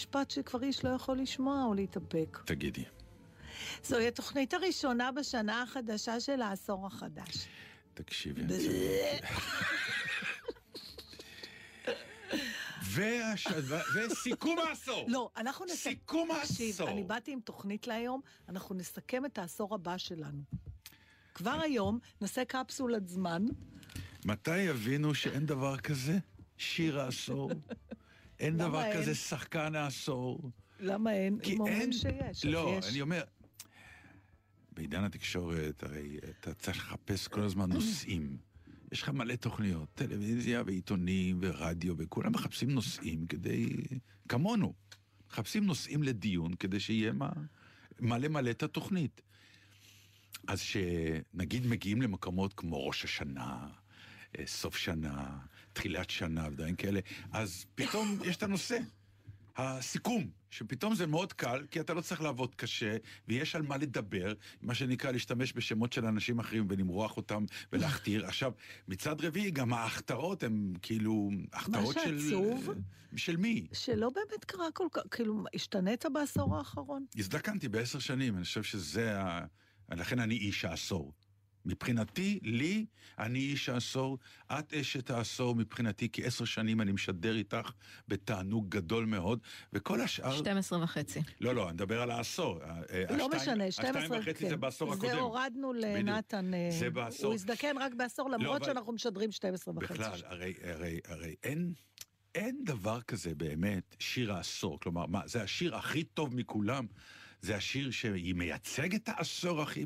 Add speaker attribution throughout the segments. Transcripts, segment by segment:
Speaker 1: המשפט שכבר איש לא יכול לשמוע או להתאפק.
Speaker 2: תגידי.
Speaker 1: זוהי התוכנית הראשונה בשנה החדשה של העשור החדש.
Speaker 2: תקשיבי. והש- וסיכום העשור.
Speaker 1: לא, אנחנו נסכם...
Speaker 2: סיכום העשור.
Speaker 1: אני באתי עם תוכנית להיום, אנחנו נסכם את העשור הבא שלנו. כבר היום נעשה קפסולת זמן.
Speaker 2: מתי יבינו שאין דבר כזה שיר העשור? אין דבר
Speaker 1: אין?
Speaker 2: כזה שחקן העשור.
Speaker 1: למה אין?
Speaker 2: כי
Speaker 1: הם אומרים
Speaker 2: אין...
Speaker 1: שיש.
Speaker 2: לא,
Speaker 1: יש.
Speaker 2: אני אומר, בעידן התקשורת, הרי אתה צריך לחפש כל הזמן נושאים. יש לך מלא תוכניות, טלוויזיה ועיתונים ורדיו, וכולם מחפשים נושאים כדי... כמונו. מחפשים נושאים לדיון כדי שיהיה מה... מה למלא את התוכנית. אז שנגיד מגיעים למקומות כמו ראש השנה, אה, סוף שנה, תחילת שנה ודברים כאלה, אז פתאום יש את הנושא, הסיכום, שפתאום זה מאוד קל, כי אתה לא צריך לעבוד קשה, ויש על מה לדבר, מה שנקרא להשתמש בשמות של אנשים אחרים ולמרוח אותם ולהכתיר. עכשיו, מצד רביעי, גם ההכתרות הן כאילו הכתרות של...
Speaker 1: שעצוב-
Speaker 2: של מי?
Speaker 1: שלא באמת קרה כל כך, כאילו, השתנית בעשור האחרון?
Speaker 2: הזדקנתי בעשר שנים, אני חושב שזה ה... לכן אני איש העשור. מבחינתי, לי, אני איש העשור, את אשת העשור מבחינתי, כי עשר שנים אני משדר איתך בתענוג גדול מאוד, וכל השאר...
Speaker 3: 12 וחצי.
Speaker 2: לא, לא, אני מדבר על העשור.
Speaker 1: לא משנה, 12,
Speaker 2: השתיים וחצי זה בעשור הקודם.
Speaker 1: זה הורדנו. לנתן, אה,
Speaker 2: זה בעשור.
Speaker 1: הוא הזדקן רק בעשור, למרות
Speaker 2: אבל-
Speaker 1: שאנחנו משדרים 12 וחצי.
Speaker 2: בכלל, הרי, הרי, הרי אין, אין דבר כזה באמת שיר העשור. כלומר, מה, זה השיר הכי טוב מכולם. זה השיר שהיא מייצג את העשור הכי...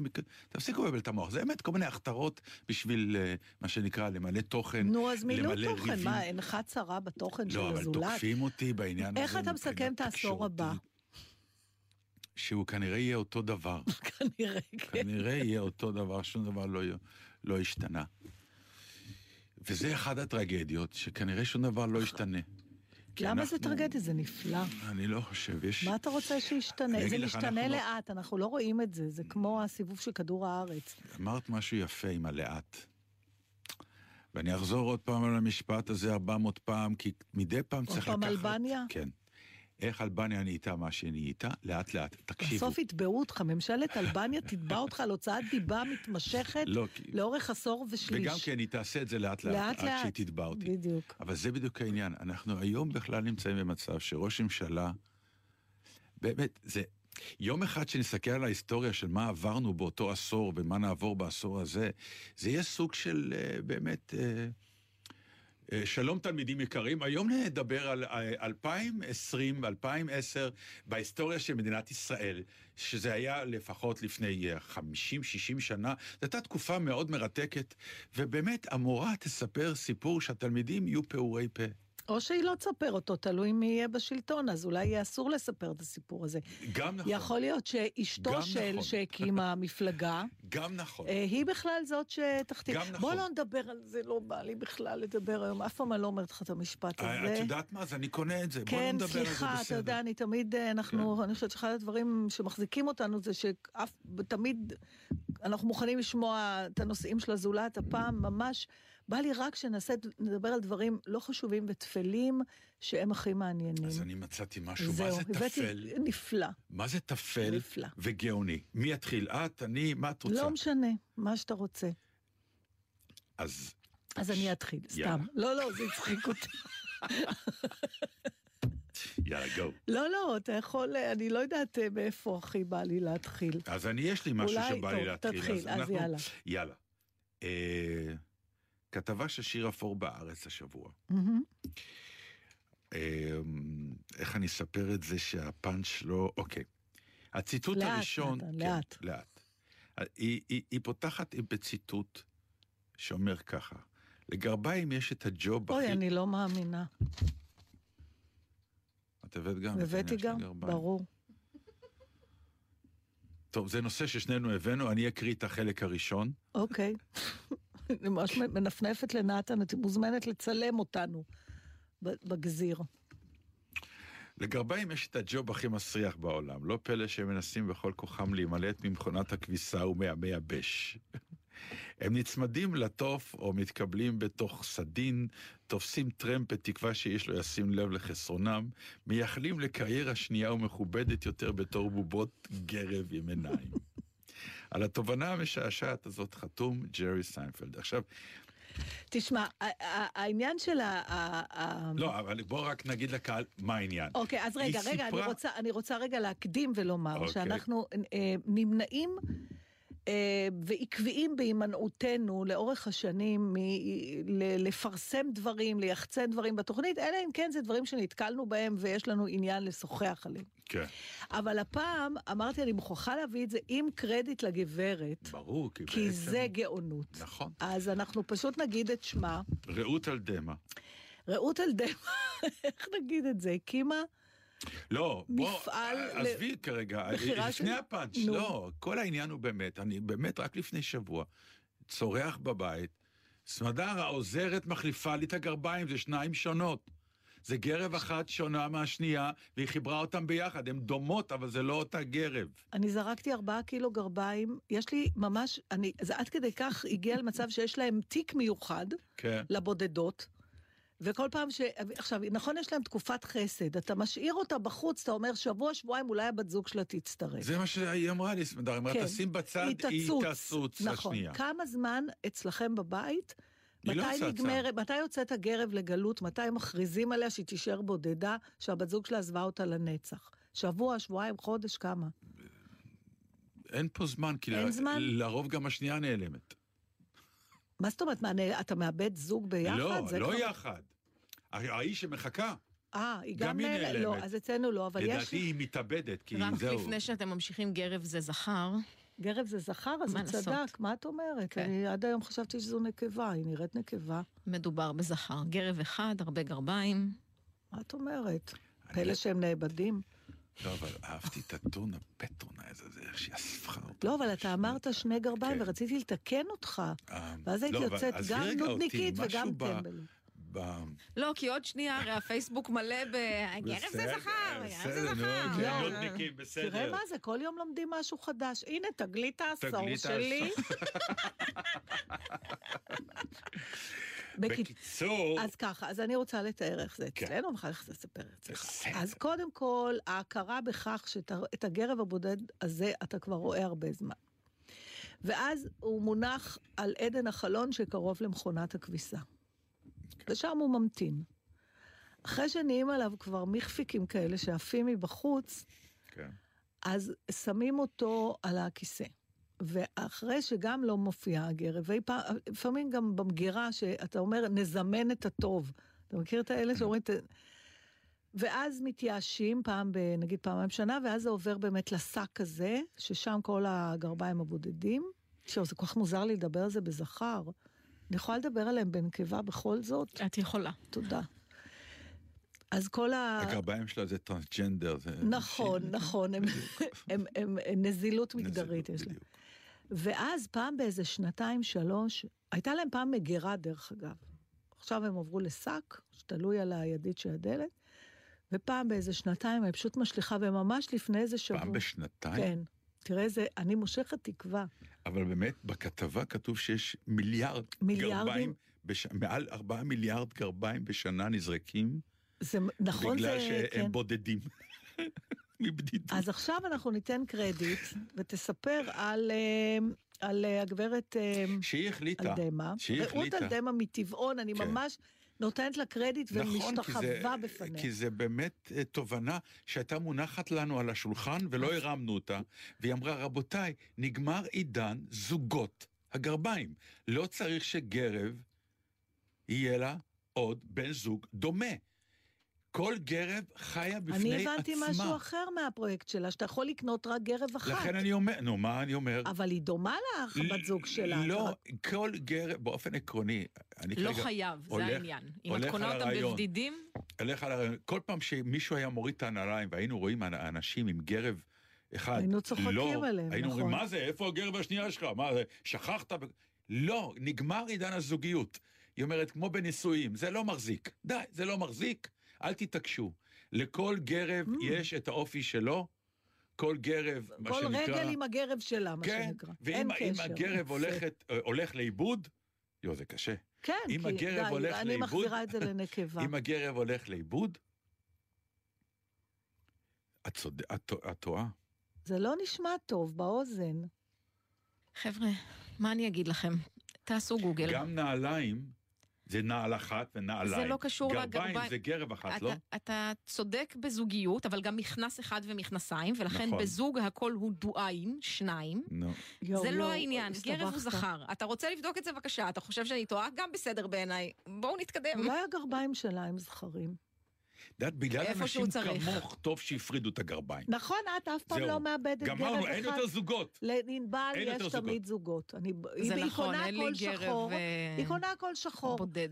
Speaker 2: תפסיקו לבלבל את המוח. זה באמת כל מיני הכתרות בשביל, אה, מה שנקרא, למלא תוכן.
Speaker 1: נו, אז מילאו תוכן,
Speaker 2: ריבים.
Speaker 1: מה, אינך צרה בתוכן של
Speaker 2: לא, אבל
Speaker 1: הזולת?
Speaker 2: תוקפים אותי בעניין הזה.
Speaker 1: איך אתה מסכם את העשור הבא?
Speaker 2: שהוא כנראה יהיה אותו דבר.
Speaker 1: כנראה, כן.
Speaker 2: כנראה יהיה אותו דבר, שום דבר לא, לא השתנה. וזה אחת הטרגדיות, שכנראה שום דבר לא ישתנה.
Speaker 1: למה זה טרגדיה? זה נפלא.
Speaker 2: אני לא חושב, יש...
Speaker 1: מה אתה רוצה שישתנה? זה משתנה
Speaker 2: אנחנו לא-
Speaker 1: לאט, אנחנו לא רואים את זה, זה כמו הסיבוב של כדור הארץ.
Speaker 2: אמרת משהו יפה עם הלאט. ואני אחזור עוד פעם על המשפט הזה 400 פעם, כי מדי פעם צריך לקחת...
Speaker 1: פעם אלבניה?
Speaker 2: כן. איך אלבניה נהייתה מה שנהייתה? לאט לאט. תקשיבו.
Speaker 1: בסוף יתבעו אותך, ממשלת אלבניה תתבע אותך על הוצאת דיבה מתמשכת
Speaker 2: לא,
Speaker 1: לאורך עשור ושליש.
Speaker 2: וגם כן, היא תעשה את זה לאט לאט,
Speaker 1: לאט
Speaker 2: עד
Speaker 1: לאט.
Speaker 2: שהיא תתבע אותי.
Speaker 1: בדיוק.
Speaker 2: אבל זה בדיוק העניין. אנחנו היום בכלל נמצאים במצב שראש ממשלה, באמת, זה... יום אחד שנסתכל על ההיסטוריה של מה עברנו באותו עשור ומה נעבור בעשור הזה, זה יהיה סוג של אה, באמת... אה, אה, שלום תלמידים יקרים, היום נדבר על אה, 2020 ו-2010 בהיסטוריה של מדינת ישראל, שזה היה לפחות לפני אה, 50-60 שנה, זו הייתה תקופה מאוד מרתקת, ובאמת המורה תספר סיפור שהתלמידים יהיו פעורי פה.
Speaker 1: או שהיא לא תספר אותו, תלוי מי יהיה בשלטון, אז אולי יהיה אסור לספר את הסיפור הזה.
Speaker 2: גם נכון.
Speaker 1: יכול להיות שאשתו של
Speaker 2: נכון.
Speaker 1: שהקימה מפלגה,
Speaker 2: גם נכון.
Speaker 1: אה, היא בכלל זאת שתחתים.
Speaker 2: גם נכון.
Speaker 1: בוא לא נדבר על זה, לא בא לי בכלל לדבר היום, אף פעם אני לא אומרת לך את המשפט
Speaker 2: אה,
Speaker 1: הזה.
Speaker 2: את יודעת מה? אז אני קונה את זה. בוא
Speaker 1: כן,
Speaker 2: לא נדבר על זה
Speaker 1: סליחה, אתה
Speaker 2: בסדר.
Speaker 1: יודע, אני תמיד, אה, אנחנו, אני חושבת שאחד הדברים שמחזיקים אותנו זה שאף, תמיד אנחנו מוכנים לשמוע את הנושאים של הזולת, הפעם ממש, בא לי רק שנעשה, נדבר על דברים לא חשובים וטפלים, שהם הכי מעניינים.
Speaker 2: אז אני מצאתי משהו, מה
Speaker 1: זהו,
Speaker 2: זה
Speaker 1: הבאתי,
Speaker 2: טפל?
Speaker 1: נפלא.
Speaker 2: מה זה טפל
Speaker 1: נפלא.
Speaker 2: וגאוני? מי יתחיל? את, אני, מה את רוצה?
Speaker 1: לא משנה, מה שאתה רוצה.
Speaker 2: אז
Speaker 1: אז אני אתחיל. סתם. לא, לא, זה הצחיק אותי.
Speaker 2: יאללה, גו.
Speaker 1: לא, לא, אתה יכול, אני לא יודעת אה, מאיפה הכי בא לי להתחיל.
Speaker 2: אז אני, יש לי משהו
Speaker 1: אולי,
Speaker 2: שבא
Speaker 1: טוב,
Speaker 2: לי להתחיל.
Speaker 1: תתחיל, אז
Speaker 2: אנחנו-
Speaker 1: יאללה.
Speaker 2: יאללה. אה, כתבה של שיר אפור בארץ השבוע. אה, איך אני אספר את זה שהפאנץ' לא... אוקיי. הציטוט
Speaker 1: לאט,
Speaker 2: הראשון...
Speaker 1: נתן,
Speaker 2: כן,
Speaker 1: לאט.
Speaker 2: לאט. היא, היא, היא פותחת בציטוט שאומר ככה, לגרביים יש את הג'וב
Speaker 1: אוי,
Speaker 2: הכי...
Speaker 1: אני לא מאמינה.
Speaker 2: את הבאת גם? את
Speaker 1: הבאתי גם. ברור.
Speaker 2: טוב, זה נושא ששנינו הבאנו, אני אקריא את החלק הראשון.
Speaker 1: אוקיי. אני ממש מנפנפת לנתן, את מוזמנת לצלם אותנו בגזיר.
Speaker 2: לגרביים יש את הג'וב הכי מסריח בעולם, לא פלא שהם מנסים בכל כוחם להימלט ממכונת הכביסה ומהמייבש. הם נצמדים לתוף או מתקבלים בתוך סדין, תופסים טרמפ בתקווה שאיש לא ישים לב לחסרונם, מייחלים לקריירה שנייה ומכובדת יותר בתור בובות גרב עם עיניים. על התובנה המשעשעת הזאת חתום ג'רי סיינפלד. עכשיו,
Speaker 1: תשמע, העניין של ה...
Speaker 2: לא, אבל בוא רק נגיד לקהל מה העניין.
Speaker 1: אוקיי, אז רגע, רגע, אני רוצה, אני רוצה רגע להקדים ולומר
Speaker 2: אוקיי.
Speaker 1: שאנחנו אה, נמנעים ועקביים בהימנעותנו לאורך השנים מלפרסם דברים, ליחצן דברים בתוכנית, אלא אם כן זה דברים שנתקלנו בהם ויש לנו עניין לשוחח עליהם.
Speaker 2: כן,
Speaker 1: אבל הפעם אמרתי, אני מוכרחה להביא את זה עם קרדיט לגברת,
Speaker 2: ברור, כי,
Speaker 1: כי
Speaker 2: בעצם...
Speaker 1: זה גאונות.
Speaker 2: נכון.
Speaker 1: אז אנחנו פשוט נגיד את שמה.
Speaker 2: רעות על דמע.
Speaker 1: רעות אלדמה, איך נגיד את זה? הקימה
Speaker 2: לא, בוא,
Speaker 1: מפעל ל-
Speaker 2: עזבי כרגע, לפני
Speaker 1: של-
Speaker 2: הפאנץ',
Speaker 1: נו.
Speaker 2: לא, כל העניין הוא באמת, אני באמת רק לפני שבוע, צורח בבית, סמדר העוזרת מחליפה לי את הגרביים, זה שניים שונות. זה גרב אחת שונה מהשנייה, והיא חיברה אותם ביחד, הן דומות, אבל זה לא אותה גרב.
Speaker 1: אני זרקתי ארבעה קילו גרביים, יש לי ממש, אני, זה עד כדי כך הגיע למצב שיש להם תיק מיוחד
Speaker 2: כן.
Speaker 1: לבודדות, וכל פעם ש... עכשיו, נכון, יש להם תקופת חסד, אתה משאיר אותה בחוץ, אתה אומר, שבוע, שבועיים, אולי הבת זוג שלה תצטרף.
Speaker 2: זה מה שהיא אמרה לי, סמדר, היא אמרה,
Speaker 1: כן.
Speaker 2: תשים בצד,
Speaker 1: היא
Speaker 2: היא
Speaker 1: תצוץ.
Speaker 2: תצוץ
Speaker 1: נכון.
Speaker 2: השנייה.
Speaker 1: כמה זמן אצלכם בבית?
Speaker 2: לא
Speaker 1: מתי
Speaker 2: צצה.
Speaker 1: נגמרת, מתי יוצאת הגרב לגלות, מתי מכריזים עליה שהיא תישאר בודדה, שהבת זוג שלה עזבה אותה לנצח? שבוע, שבועיים, חודש, כמה?
Speaker 2: אין פה זמן, כי
Speaker 1: אין
Speaker 2: ל-
Speaker 1: זמן?
Speaker 2: לרוב גם השנייה נעלמת.
Speaker 1: מה זאת אומרת, מה, אתה מאבד זוג ביחד?
Speaker 2: לא, לא
Speaker 1: כבר-
Speaker 2: יחד. האיש שמחכה,
Speaker 1: אה, היא
Speaker 2: גם
Speaker 1: גם...
Speaker 2: היא
Speaker 1: נעלמת. לא. אז אצלנו לא, אבל יש...
Speaker 2: לדעתי היא מתאבדת, כי
Speaker 3: רק
Speaker 2: זהו.
Speaker 3: לפני שאתם ממשיכים, גרב זה זכר.
Speaker 1: גרב זה זכר, אז הוא? צדק, מה את אומרת?
Speaker 3: כן.
Speaker 1: אני עד היום חשבתי שזו נקבה, היא נראית נקבה.
Speaker 3: מדובר בזכר. גרב אחד, הרבה גרביים.
Speaker 1: מה את אומרת?
Speaker 2: אני
Speaker 1: פלא
Speaker 2: לא-
Speaker 1: שהם נאבדים.
Speaker 2: לא, אבל אהבתי את הטון הפטרונייז הזה, איך שהיא אספה אותה.
Speaker 1: לא, אבל אתה אמרת שני גרביים,
Speaker 2: כן.
Speaker 1: ורציתי לתקן אותך.
Speaker 2: אה,
Speaker 1: ואז הייתי
Speaker 2: לא,
Speaker 1: יוצאת גם נודניקית וגם
Speaker 2: ב-
Speaker 1: טמבלית.
Speaker 2: ב-
Speaker 3: לא, כי עוד שנייה, הרי הפייסבוק מלא ב... גרב זה זכר, גרב זה זכר.
Speaker 2: כן,
Speaker 1: לא.
Speaker 2: בסדר.
Speaker 1: תראה מה זה, כל יום לומדים משהו חדש. הנה, תגלית העשור שלי. בקיצור, אז ככה, אז אני רוצה לתאר איך זה
Speaker 2: כן.
Speaker 1: אצלנו, ואחר כך תספר אצלך. אז קודם כל, ההכרה בכך שאת הגרב הבודד הזה אתה כבר רואה הרבה זמן. ואז הוא מונח על עדן החלון שקרוב למכונת הכביסה. ושם הוא ממתין. אחרי שנהיים עליו כבר מכפיקים כאלה שעפים מבחוץ,
Speaker 2: כן.
Speaker 1: אז שמים אותו על הכיסא. ואחרי שגם לא מופיע הגרב, ואי פעם- לפעמים גם במגירה, שאתה אומר, נזמן את הטוב. אתה מכיר את האלה שאומרים... "ת-" ואז מתייאשים פעם, ב, נגיד פעמיים בשנה, ואז זה עובר באמת לשק הזה, ששם כל הגרביים הבודדים. עכשיו, זה כל כך מוזר לי לדבר על זה בזכר. אני יכולה לדבר עליהם בנקבה בכל זאת?
Speaker 3: את יכולה.
Speaker 1: תודה. אז כל ה...
Speaker 2: הגרביים שלה זה טרנסג'נדר. זה
Speaker 1: נכון. נכון, הם, הם, הם, הם נזילות מגדרית
Speaker 2: נזילות,
Speaker 1: יש להם. ואז פעם באיזה שנתיים, שלוש, הייתה להם פעם מגירה, דרך אגב. עכשיו הם עברו לשק, שתלוי על הידית של הדלת, ופעם באיזה שנתיים אני פשוט משליכה, וממש לפני איזה שבוע...
Speaker 2: פעם בשנתיים?
Speaker 1: כן. תראה איזה, אני מושכת תקווה.
Speaker 2: אבל באמת, בכתבה כתוב שיש מיליארד
Speaker 1: מיליארדים?
Speaker 2: גרביים, בש... מעל ארבעה מיליארד גרביים בשנה נזרקים,
Speaker 1: זה נכון,
Speaker 2: בגלל
Speaker 1: זה...
Speaker 2: שהם
Speaker 1: כן.
Speaker 2: בודדים. מבדידות.
Speaker 1: אז עכשיו אנחנו ניתן קרדיט, ותספר על, אה, על אה, הגברת אה,
Speaker 2: שהיא החליטה,
Speaker 1: אלדמה.
Speaker 2: שהיא
Speaker 1: רעות
Speaker 2: החליטה.
Speaker 1: אלדמה מטבעון, אני
Speaker 2: כן.
Speaker 1: ממש נותנת לה קרדיט
Speaker 2: נכון,
Speaker 1: ומשתחווה בפניה.
Speaker 2: כי זה באמת תובנה שהייתה מונחת לנו על השולחן ולא הרמנו אותה, והיא אמרה, רבותיי, נגמר עידן זוגות הגרביים. לא צריך שגרב יהיה לה עוד בן זוג דומה. כל גרב חיה בפני
Speaker 1: אני
Speaker 2: עצמה.
Speaker 1: הבנתי משהו אחר מהפרויקט שלה, שאתה יכול לקנות רק גרב אחת.
Speaker 2: לכן אני אומר, נו, מה אני אומר?
Speaker 1: אבל היא דומה לך, בת זוג שלה.
Speaker 2: לא,
Speaker 1: אתה-
Speaker 2: כל גרב, באופן עקרוני, אני
Speaker 3: לא
Speaker 2: כרגע
Speaker 3: חייב, זה
Speaker 2: הולך-
Speaker 3: העניין. אם את קונה אותם
Speaker 2: הרעיון.
Speaker 3: בבדידים,
Speaker 2: הולך על הרעיון. כל פעם שמישהו היה מוריד את הנעליים והיינו רואים אנשים עם גרב אחד,
Speaker 1: היינו צוחקים
Speaker 2: לא,
Speaker 1: עליהם,
Speaker 2: היינו אומרים,
Speaker 1: נכון.
Speaker 2: מה זה, איפה הגרב השנייה שלך? מה זה, שכחת? ב-" לא, נגמר עידן הזוגיות. היא אומרת, כמו בנישואים, זה לא מחזיק. די, זה לא מחזיק, אל תתעקשו. לכל גרב
Speaker 1: Mm.
Speaker 2: יש את האופי שלו, כל גרב, מה
Speaker 1: כל
Speaker 2: שנקרא...
Speaker 1: רגל עם הגרב שלה, מה
Speaker 2: כן,
Speaker 1: שנקרא.
Speaker 2: ואם
Speaker 1: אין
Speaker 2: אם
Speaker 1: קשר.
Speaker 2: הגרב
Speaker 1: יפה.
Speaker 2: הולכת, הולך לאיבוד, יו, זה קשה.
Speaker 1: כן,
Speaker 2: אם
Speaker 1: כי
Speaker 2: הגרב
Speaker 1: די,
Speaker 2: הולך
Speaker 1: אני
Speaker 2: לאיבוד-
Speaker 1: מחזירה את זה לנקבה.
Speaker 2: אם הגרב הולך לאיבוד, את צוד- את את טועה.
Speaker 1: זה לא נשמע טוב באוזן.
Speaker 3: חבר'ה, מה אני אגיד לכם? תעשו גוגל.
Speaker 2: גם נעליים זה נעל אחת ונעליים.
Speaker 3: זה לא קשור
Speaker 2: גרביים
Speaker 3: לגרביים.
Speaker 2: זה גרב אחת, לא?
Speaker 3: אתה, אתה צודק בזוגיות, אבל גם מכנס אחד ומכנסיים, ולכן
Speaker 2: נכון.
Speaker 3: בזוג הכל הוא דואיים, שניים.
Speaker 2: נו.
Speaker 1: יואו,
Speaker 3: זה לא
Speaker 1: יואו,
Speaker 3: העניין, גרב הוא. זכר. אתה רוצה לבדוק את זה בבקשה, אתה חושב שאני טועה? גם בסדר בעיניי. בואו נתקדם.
Speaker 1: אולי הגרביים שלה הם זכרים.
Speaker 2: את יודעת, בגלל אנשים. כמוך, טוב שהפרידו את הגרביים.
Speaker 1: נכון, את אף פעם. לא מאבדת גרב
Speaker 2: גמרנו, אין
Speaker 1: אחד.
Speaker 2: יותר זוגות.
Speaker 1: לענבל יש. תמיד זוגות. אני-
Speaker 3: זה נכון, אין לי גרב. אה,
Speaker 1: היא קונה הכל שחור.
Speaker 3: בודד.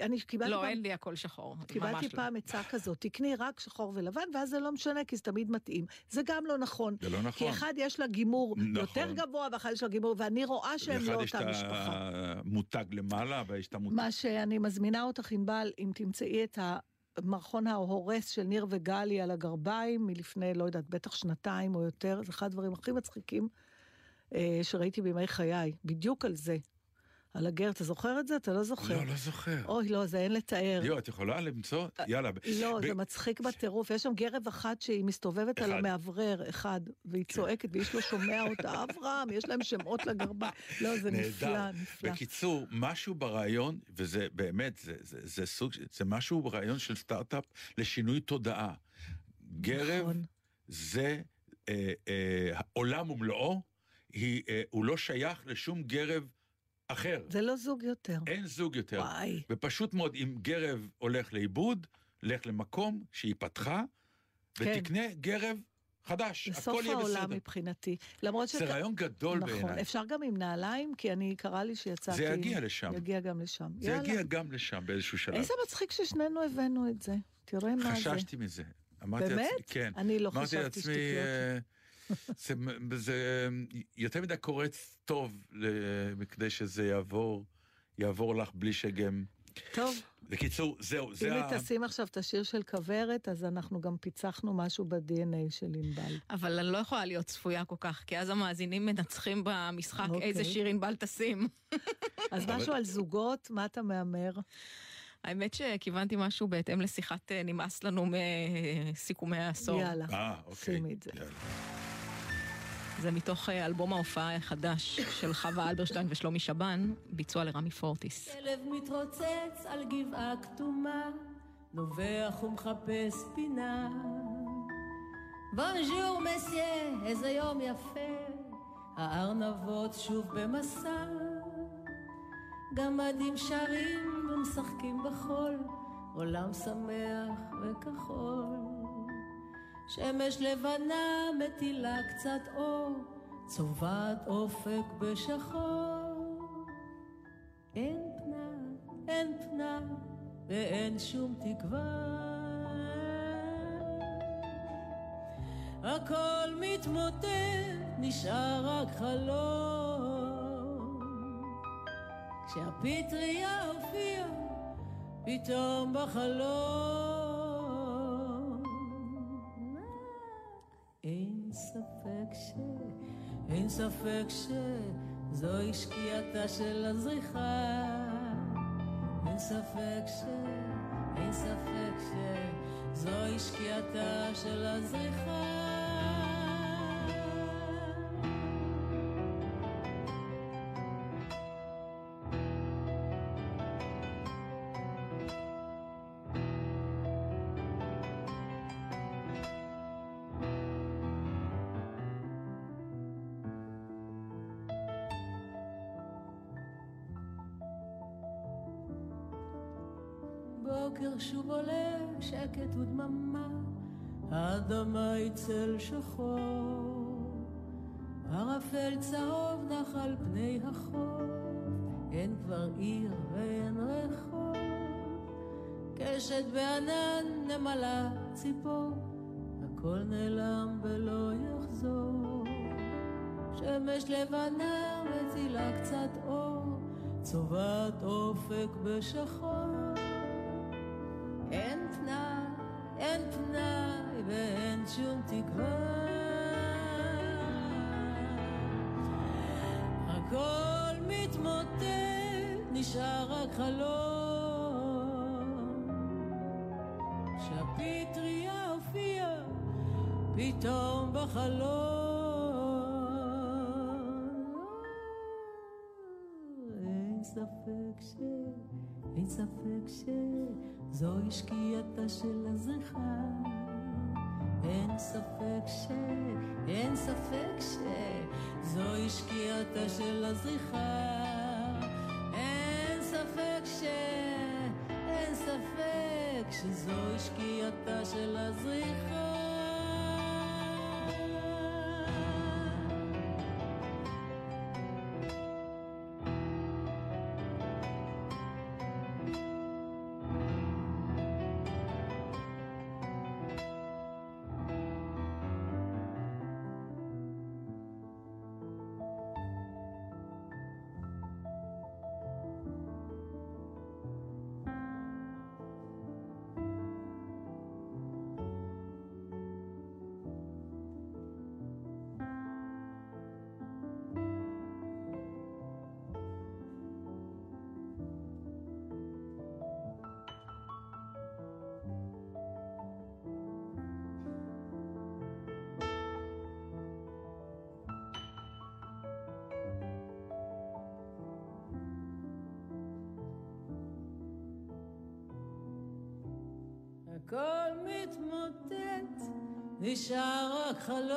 Speaker 1: אני קיבלתי
Speaker 3: לא,
Speaker 1: פעם-
Speaker 3: אין לי הכל שחור. ממש
Speaker 1: קיבלתי
Speaker 3: לא.
Speaker 1: פעם עצה כזאת, תקני רק שחור ולבן, ואז זה לא משנה, כי זה תמיד מתאים. זה גם לא נכון.
Speaker 2: זה לא
Speaker 1: כי
Speaker 2: נכון.
Speaker 1: אחד יש לה גימור
Speaker 2: נכון.
Speaker 1: יותר גבוה, ואחד יש לה גימור, ואני רואה שהם לא
Speaker 2: יש
Speaker 1: אותה
Speaker 2: את
Speaker 1: משפחה.
Speaker 2: המותג למעלה, ויש את המותג...
Speaker 1: מה שאני מזמינה אותך, ענבל, אם תמצאי את המערכון ההורס של ניר וגלי על הגרביים, מלפני, לא יודעת, בטח שנתיים או יותר, זה אחד הדברים הכי מצחיקים אה, שראיתי בימי חיי, בדיוק על זה. על הגר, אתה זוכר את זה? אתה לא זוכר.
Speaker 2: לא, לא זוכר.
Speaker 1: אוי, לא, זה אין לתאר.
Speaker 2: יו, את יכולה למצוא? יאללה.
Speaker 1: לא, זה מצחיק בטירוף. יש שם גרב אחת שהיא מסתובבת על.
Speaker 2: כן.
Speaker 1: המאוורר, אחד, והיא צועקת, ואיש לא שומע אותה, אברהם, יש להם שמות לגרביים. לא, זה. נפלא, נפלא.
Speaker 2: בקיצור, משהו ברעיון, וזה באמת, זה, סוג, זה משהו ברעיון של סטארט-אפ לשינוי תודעה. גרב
Speaker 1: נכון.
Speaker 2: זה אה, אה, העולם ומלואו, אה, הוא לא שייך לשום גרב אחר.
Speaker 1: זה לא זוג יותר.
Speaker 2: אין זוג יותר.
Speaker 1: וואי.
Speaker 2: ופשוט מאוד, אם גרב הולך לאיבוד, לך למקום שהיא פתחה,
Speaker 1: כן.
Speaker 2: ותקנה גרב חדש. הכל יהיה
Speaker 1: העולם
Speaker 2: בסדר.
Speaker 1: מבחינתי. למרות
Speaker 2: זה רעיון גדול
Speaker 1: נכון,
Speaker 2: בעיניי.
Speaker 1: אפשר גם עם נעליים, כי אני, קרה לי שיצאתי...
Speaker 2: זה יגיע לשם.
Speaker 1: יגיע גם לשם.
Speaker 2: זה
Speaker 1: יאללה.
Speaker 2: יגיע גם לשם באיזשהו שלב.
Speaker 1: איזה מצחיק ששנינו הבאנו את זה. תראה מה זה.
Speaker 2: חששתי מזה. אמרתי
Speaker 1: באמת?
Speaker 2: לעצמי, כן.
Speaker 1: אני לא חשבתי
Speaker 2: לעצמי,
Speaker 1: שתקלוט.
Speaker 2: אה, זה, זה יותר מדי קורץ טוב כדי שזה יעבור, יעבור לך בלי שגם...
Speaker 1: טוב,
Speaker 2: בקיצור, זהו, זה
Speaker 1: אם
Speaker 2: ה...
Speaker 1: היא תשים עכשיו את השיר של כוורת, אז אנחנו גם פיצחנו משהו ב-DNA של ענבל.
Speaker 3: אבל אני לא יכולה להיות צפויה כל כך, כי אז המאזינים מנצחים במשחק
Speaker 1: אוקיי.
Speaker 3: איזה שיר ענבל תשים.
Speaker 1: אז משהו על זוגות, מה אתה מהמר?
Speaker 3: האמת שכיוונתי משהו בהתאם לשיחת אה, נמאס לנו מסיכומי העשור.
Speaker 1: יאללה,
Speaker 2: אה, אוקיי.
Speaker 1: שימי את זה.
Speaker 3: זה מתוך אה, אלבום ההופעה החדש של חווה אלברשטיין ושלומי שבן, ביצוע לרמי פורטיס.
Speaker 4: כלב מתרוצץ על גבעה כתומה, נובח ומחפש פינה. בונז'ור מסיה, איזה יום יפה, הארנבות שוב במסע. גמדים שרים ומשחקים בחול, עולם שמח וכחול. שמש לבנה מטילה קצת אור, צובעת אופק בשחור. אין פנה, אין פנה, ואין שום תקווה. הכל מתמוטט, נשאר רק חלום. כשהפטריה הופיעה, פתאום בחלום. ספק ש... אין ספק שזוהי שקיעתה של הזריחה. אין ספק ש... אין ספק שזוהי שקיעתה של הזריחה. שוב עולה שקט ודממה, האדמה היא צל שחור, ערפל צהוב נח על פני החוף, אין כבר עיר ואין רחוב, קשת בענן נמלה ציפור, הכל נעלם ולא יחזור. שמש לבנה מצילה קצת אור, צובעת אופק בשחור. אין פנאי, אין פנאי ואין שום תקווה. הכל מתמוטט, נשאר רק חלום. שהפטריה הופיעה פתאום בחלום. אין ספק ש... אין ספק שזוהי שקיעתה של הזריחה. אין ספק ש... אין ספק שזוהי שקיעתה של הזריחה. אין ספק ש... אין ספק שזוהי שקיעתה של הזריחה. הכל מתמוטט, נשאר רק חלום.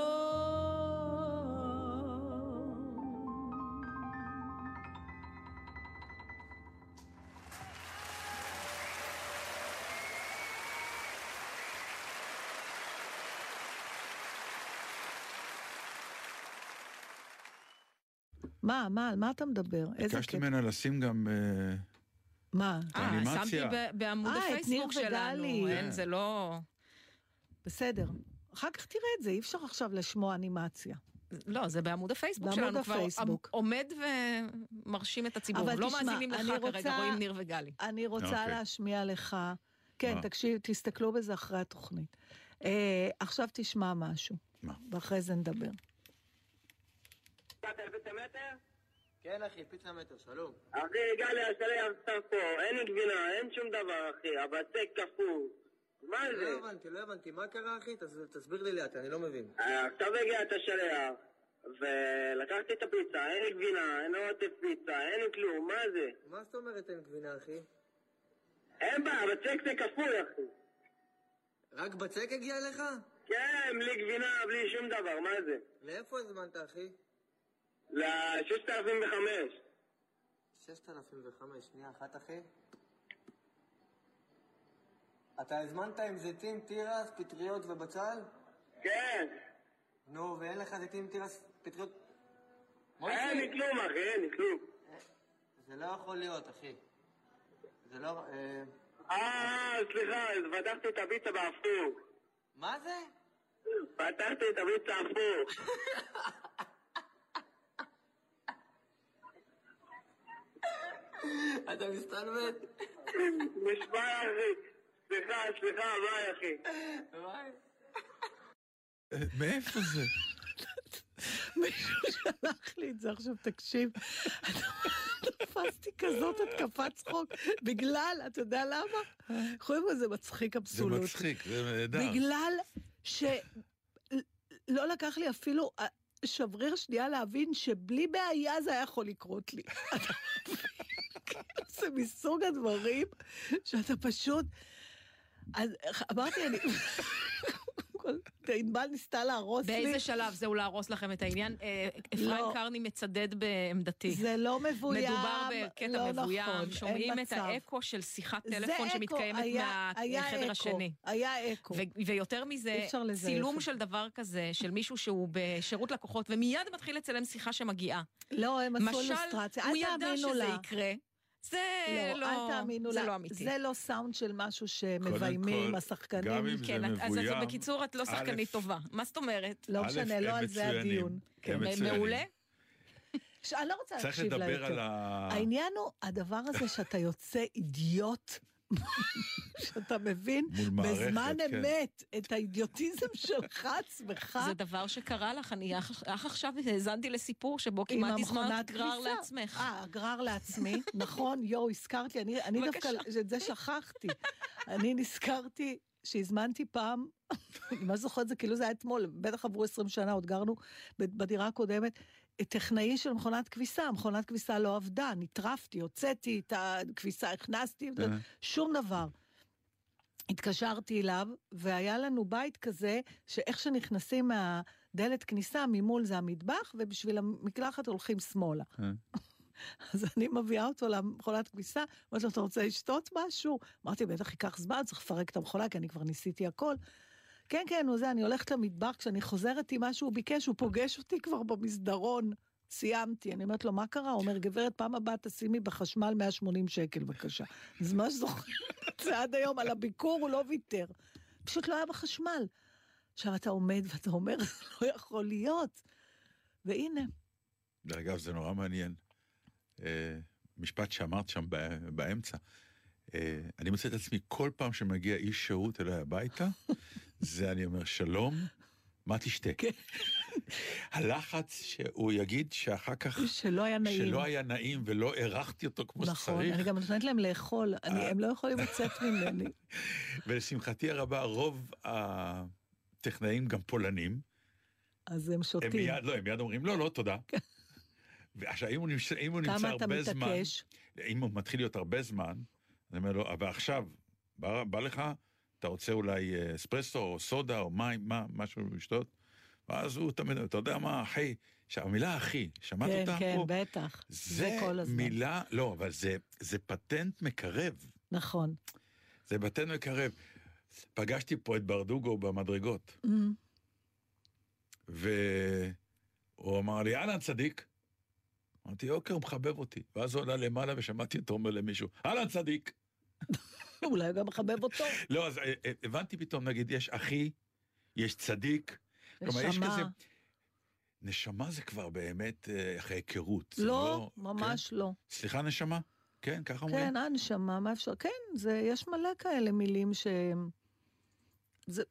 Speaker 1: מה, מה, על מה אתה מדבר? איזה
Speaker 2: ביקשתי
Speaker 1: קטע?
Speaker 2: ממנה לשים גם... אה,
Speaker 1: מה?
Speaker 3: אה,
Speaker 2: אנימציה.
Speaker 3: שמתי בעמוד
Speaker 1: אה,
Speaker 3: הפייסבוק
Speaker 1: ניר
Speaker 3: שלנו. אין, זה לא...
Speaker 1: בסדר. אחר כך תראה את זה, אי אפשר עכשיו לשמוע אנימציה.
Speaker 3: לא, זה בעמוד הפייסבוק
Speaker 1: בעמוד
Speaker 3: שלנו. כבר
Speaker 1: הפייסבוק.
Speaker 3: עומד ומרשים את הציבור.
Speaker 1: אבל
Speaker 3: לא
Speaker 1: תשמע,
Speaker 3: מאזינים לך
Speaker 1: אני
Speaker 3: כרגע,
Speaker 1: רוצה-
Speaker 3: רואים ניר וגלי.
Speaker 1: אני רוצה
Speaker 2: אוקיי.
Speaker 1: להשמיע לך... כן,
Speaker 2: מה?
Speaker 1: תקשיב, תסתכלו בזה אחרי התוכנית. אה, עכשיו תשמע משהו,
Speaker 2: מה?
Speaker 1: ואחרי זה נדבר.
Speaker 5: כן אחי, פיצה מטר, שלום.
Speaker 6: אחי, גלי, השליח סתם פה, אין גבינה, אין שום דבר, אחי, הבצק קפוא. מה זה?
Speaker 5: לא הבנתי, לא הבנתי, מה קרה אחי? תס- תסביר לי לאט, אני לא מבין.
Speaker 6: אה, עכשיו הגיע את השליח, ולקחתי את הפיצה, אין גבינה, אין עוטף פיצה, אין כלום, מה זה?
Speaker 5: מה זאת אומרת אין גבינה אחי?
Speaker 6: אין בעיה, הבצק זה כפוי, אחי.
Speaker 5: רק בצק הגיע לך?
Speaker 6: כן, בלי גבינה, בלי שום דבר, מה זה?
Speaker 5: לאיפה הזמנת אחי?
Speaker 6: ל-6005.
Speaker 5: 6005, שנייה אחת אחי. אתה הזמנת עם זיתים, תירס, פטריות ובצל?
Speaker 6: כן.
Speaker 5: נו, ואין לך זיתים, תירס, פטריות?
Speaker 6: אין לי כלום, אחי, אין לי כלום.
Speaker 5: זה לא יכול להיות אחי. זה לא... אה,
Speaker 6: אה, סליחה, פתחתי את הפיצה בהפוך.
Speaker 5: מה זה?
Speaker 6: פתחתי את הפיצה הפוך.
Speaker 5: אתה מסתלבט?
Speaker 6: נשבע, אחי. סליחה, סליחה, ביי, אחי.
Speaker 5: ביי.
Speaker 2: אה, מאיפה זה?
Speaker 1: מישהו שלח לי את זה עכשיו, תקשיב. תפסתי כזאת התקפת צחוק, בגלל, אתה יודע למה? יכולים לזה זה מצחיק
Speaker 2: זה
Speaker 1: אבסולוטי.
Speaker 2: מצחיק, זה נהדר.
Speaker 1: בגלל שלא לקח לי אפילו אה, שבריר שנייה להבין שבלי בעיה זה היה יכול לקרות לי. כאילו, זה מסוג הדברים שאתה פשוט... אז אמרתי, אני... ענבל ניסתה להרוס לי.
Speaker 3: באיזה שלב זהו להרוס לכם את העניין? אה, אפרים
Speaker 1: לא.
Speaker 3: קרני מצדד בעמדתי.
Speaker 1: זה לא מבוים,
Speaker 3: מדובר בקטע
Speaker 1: לא
Speaker 3: מבוים,
Speaker 1: נכון,
Speaker 3: שומעים את. האקו של שיחת טלפון שמתקיימת מהחדר השני.
Speaker 1: היה אקו.
Speaker 3: ויותר מזה, צילום. של דבר כזה, של מישהו שהוא בשירות לקוחות, ומיד מתחיל לצלם שיחה שמגיעה.
Speaker 1: לא, הם עשו
Speaker 3: משל,
Speaker 1: אילוסטרציה.
Speaker 3: הוא
Speaker 1: אל
Speaker 3: ידע
Speaker 1: תאמינו
Speaker 3: שזה
Speaker 1: לה.
Speaker 3: יקרה. זה
Speaker 1: לא,
Speaker 3: לא,
Speaker 1: אל תאמינו
Speaker 3: זה
Speaker 1: לה.
Speaker 3: לא אמיתי.
Speaker 1: זה לא סאונד של משהו שמביימים השחקנים.
Speaker 2: גם אם זה
Speaker 3: כן, אז
Speaker 2: מבוים,
Speaker 3: אז בקיצור, את לא שחקנית
Speaker 2: א',
Speaker 3: טובה. מה זאת אומרת?
Speaker 1: לא משנה, לא על זה. הדיון.
Speaker 2: הם
Speaker 3: כן,
Speaker 2: מצוינים.
Speaker 3: מעולה.
Speaker 1: ש- אני לא רוצה
Speaker 2: צריך
Speaker 1: להקשיב לה
Speaker 2: לדבר
Speaker 1: יותר.
Speaker 2: על ה...
Speaker 1: העניין הוא הדבר הזה שאתה יוצא אידיוט, שאתה מבין
Speaker 2: מערכת,
Speaker 1: בזמן
Speaker 2: כן.
Speaker 1: אמת את האידיוטיזם שלך עצמך.
Speaker 3: זה דבר שקרה לך, אני אך אך עכשיו האזנתי לסיפור שבו כמעט הזמנת גרר
Speaker 1: כביסה.
Speaker 3: לעצמך.
Speaker 1: אה, גרר לעצמי, נכון, יואו, הזכרת לי, אני, אני דווקא. את זה שכחתי. אני נזכרתי שהזמנתי פעם, אני ממש זוכרת את זה כאילו זה היה אתמול, בטח עברו 20 שנה, עוד גרנו בדירה הקודמת. טכנאי של מכונת כביסה, מכונת כביסה לא עבדה, נטרפתי, הוצאתי את הכביסה, הכנסתי,
Speaker 2: אה.
Speaker 1: שום דבר. התקשרתי אליו, והיה לנו בית כזה, שאיך שנכנסים מהדלת כניסה, ממול זה המטבח, ובשביל המקלחת הולכים שמאלה.
Speaker 2: אה.
Speaker 1: אז אני מביאה אותו למכונת כביסה, אומרת לו, אתה רוצה לשתות משהו? אמרתי, בטח ייקח זמן, צריך לפרק את המכונה, כי אני כבר ניסיתי הכל. כן, כן, הוא זה, אני הולכת למטבח, כשאני חוזרת עם מה שהוא ביקש, הוא פוגש אותי כבר במסדרון. סיימתי, אני אומרת לו, מה קרה? הוא אומר, גברת, פעם הבאה תשימי בחשמל 180 שקל, בבקשה. אז מה שזוכר את זה עד היום, על הביקור הוא לא ויתר. פשוט לא היה בחשמל. עכשיו אתה עומד ואתה אומר, זה לא יכול להיות. והנה,
Speaker 2: אגב, זה נורא מעניין. אה, משפט שאמרת שם באמצע. אה, אני מוצא את עצמי כל פעם שמגיע איש שירות אליי הביתה, זה אני אומר, שלום, מה תשתה?
Speaker 1: כן.
Speaker 2: הלחץ שהוא יגיד שאחר כך,
Speaker 1: שלא היה נעים.
Speaker 2: שלא היה נעים ולא הערכתי אותו כמו
Speaker 1: נכון,
Speaker 2: שצריך,
Speaker 1: אני גם נותנת להם לאכול, אני,
Speaker 2: אה.
Speaker 1: הם לא יכולים לצאת ממני.
Speaker 2: ולשמחתי הרבה, רוב הטכנאים גם פולנים,
Speaker 1: אז הם
Speaker 2: הם
Speaker 1: שותים.
Speaker 2: מיד, לא, הם מיד אומרים, לא, לא, תודה. ועכשיו, אם הוא נמצא, אם הוא נמצא
Speaker 1: כמה אתה
Speaker 2: הרבה זמן,
Speaker 1: מתעקש?
Speaker 2: אם הוא מתחיל להיות הרבה זמן, אני אומר לו, ועכשיו, בא, בא לך, אתה רוצה אולי אה, אספרסו או סודה או מים, מה, משהו לשתות? ואז הוא תמיד, אתה יודע מה, אחי, שהמילה אחי, שמעת
Speaker 1: כן,
Speaker 2: אותה
Speaker 1: כן,
Speaker 2: פה?
Speaker 1: בטח.
Speaker 2: זה
Speaker 1: זה כל הזמן.
Speaker 2: מילה, לא, אבל זה, זה פטנט מקרב.
Speaker 1: נכון.
Speaker 2: זה פטנט מקרב. פגשתי פה את ברדוגו במדרגות,
Speaker 1: Mm,
Speaker 2: והוא אמר לי, אהלן צדיק. אמרתי, אוקיי, הוא מחבב אותי. ואז הוא עלה למעלה ושמעתי אותו אומר למישהו, אהלן צדיק.
Speaker 1: אולי גם מחבב אותו.
Speaker 2: לא, אז אה, אה, הבנתי פתאום, נגיד, יש אחי, יש צדיק. כלומר, יש
Speaker 1: נשמה.
Speaker 2: כזה... נשמה זה כבר באמת אה, אחרי היכרות. זה
Speaker 1: לא, ממש לא.
Speaker 2: כן? סליחה, נשמה? כן, ככה אומרים?
Speaker 1: כן, הנשמה, מה אפשר? כן, זה, יש מלא כאלה מילים ש... זה...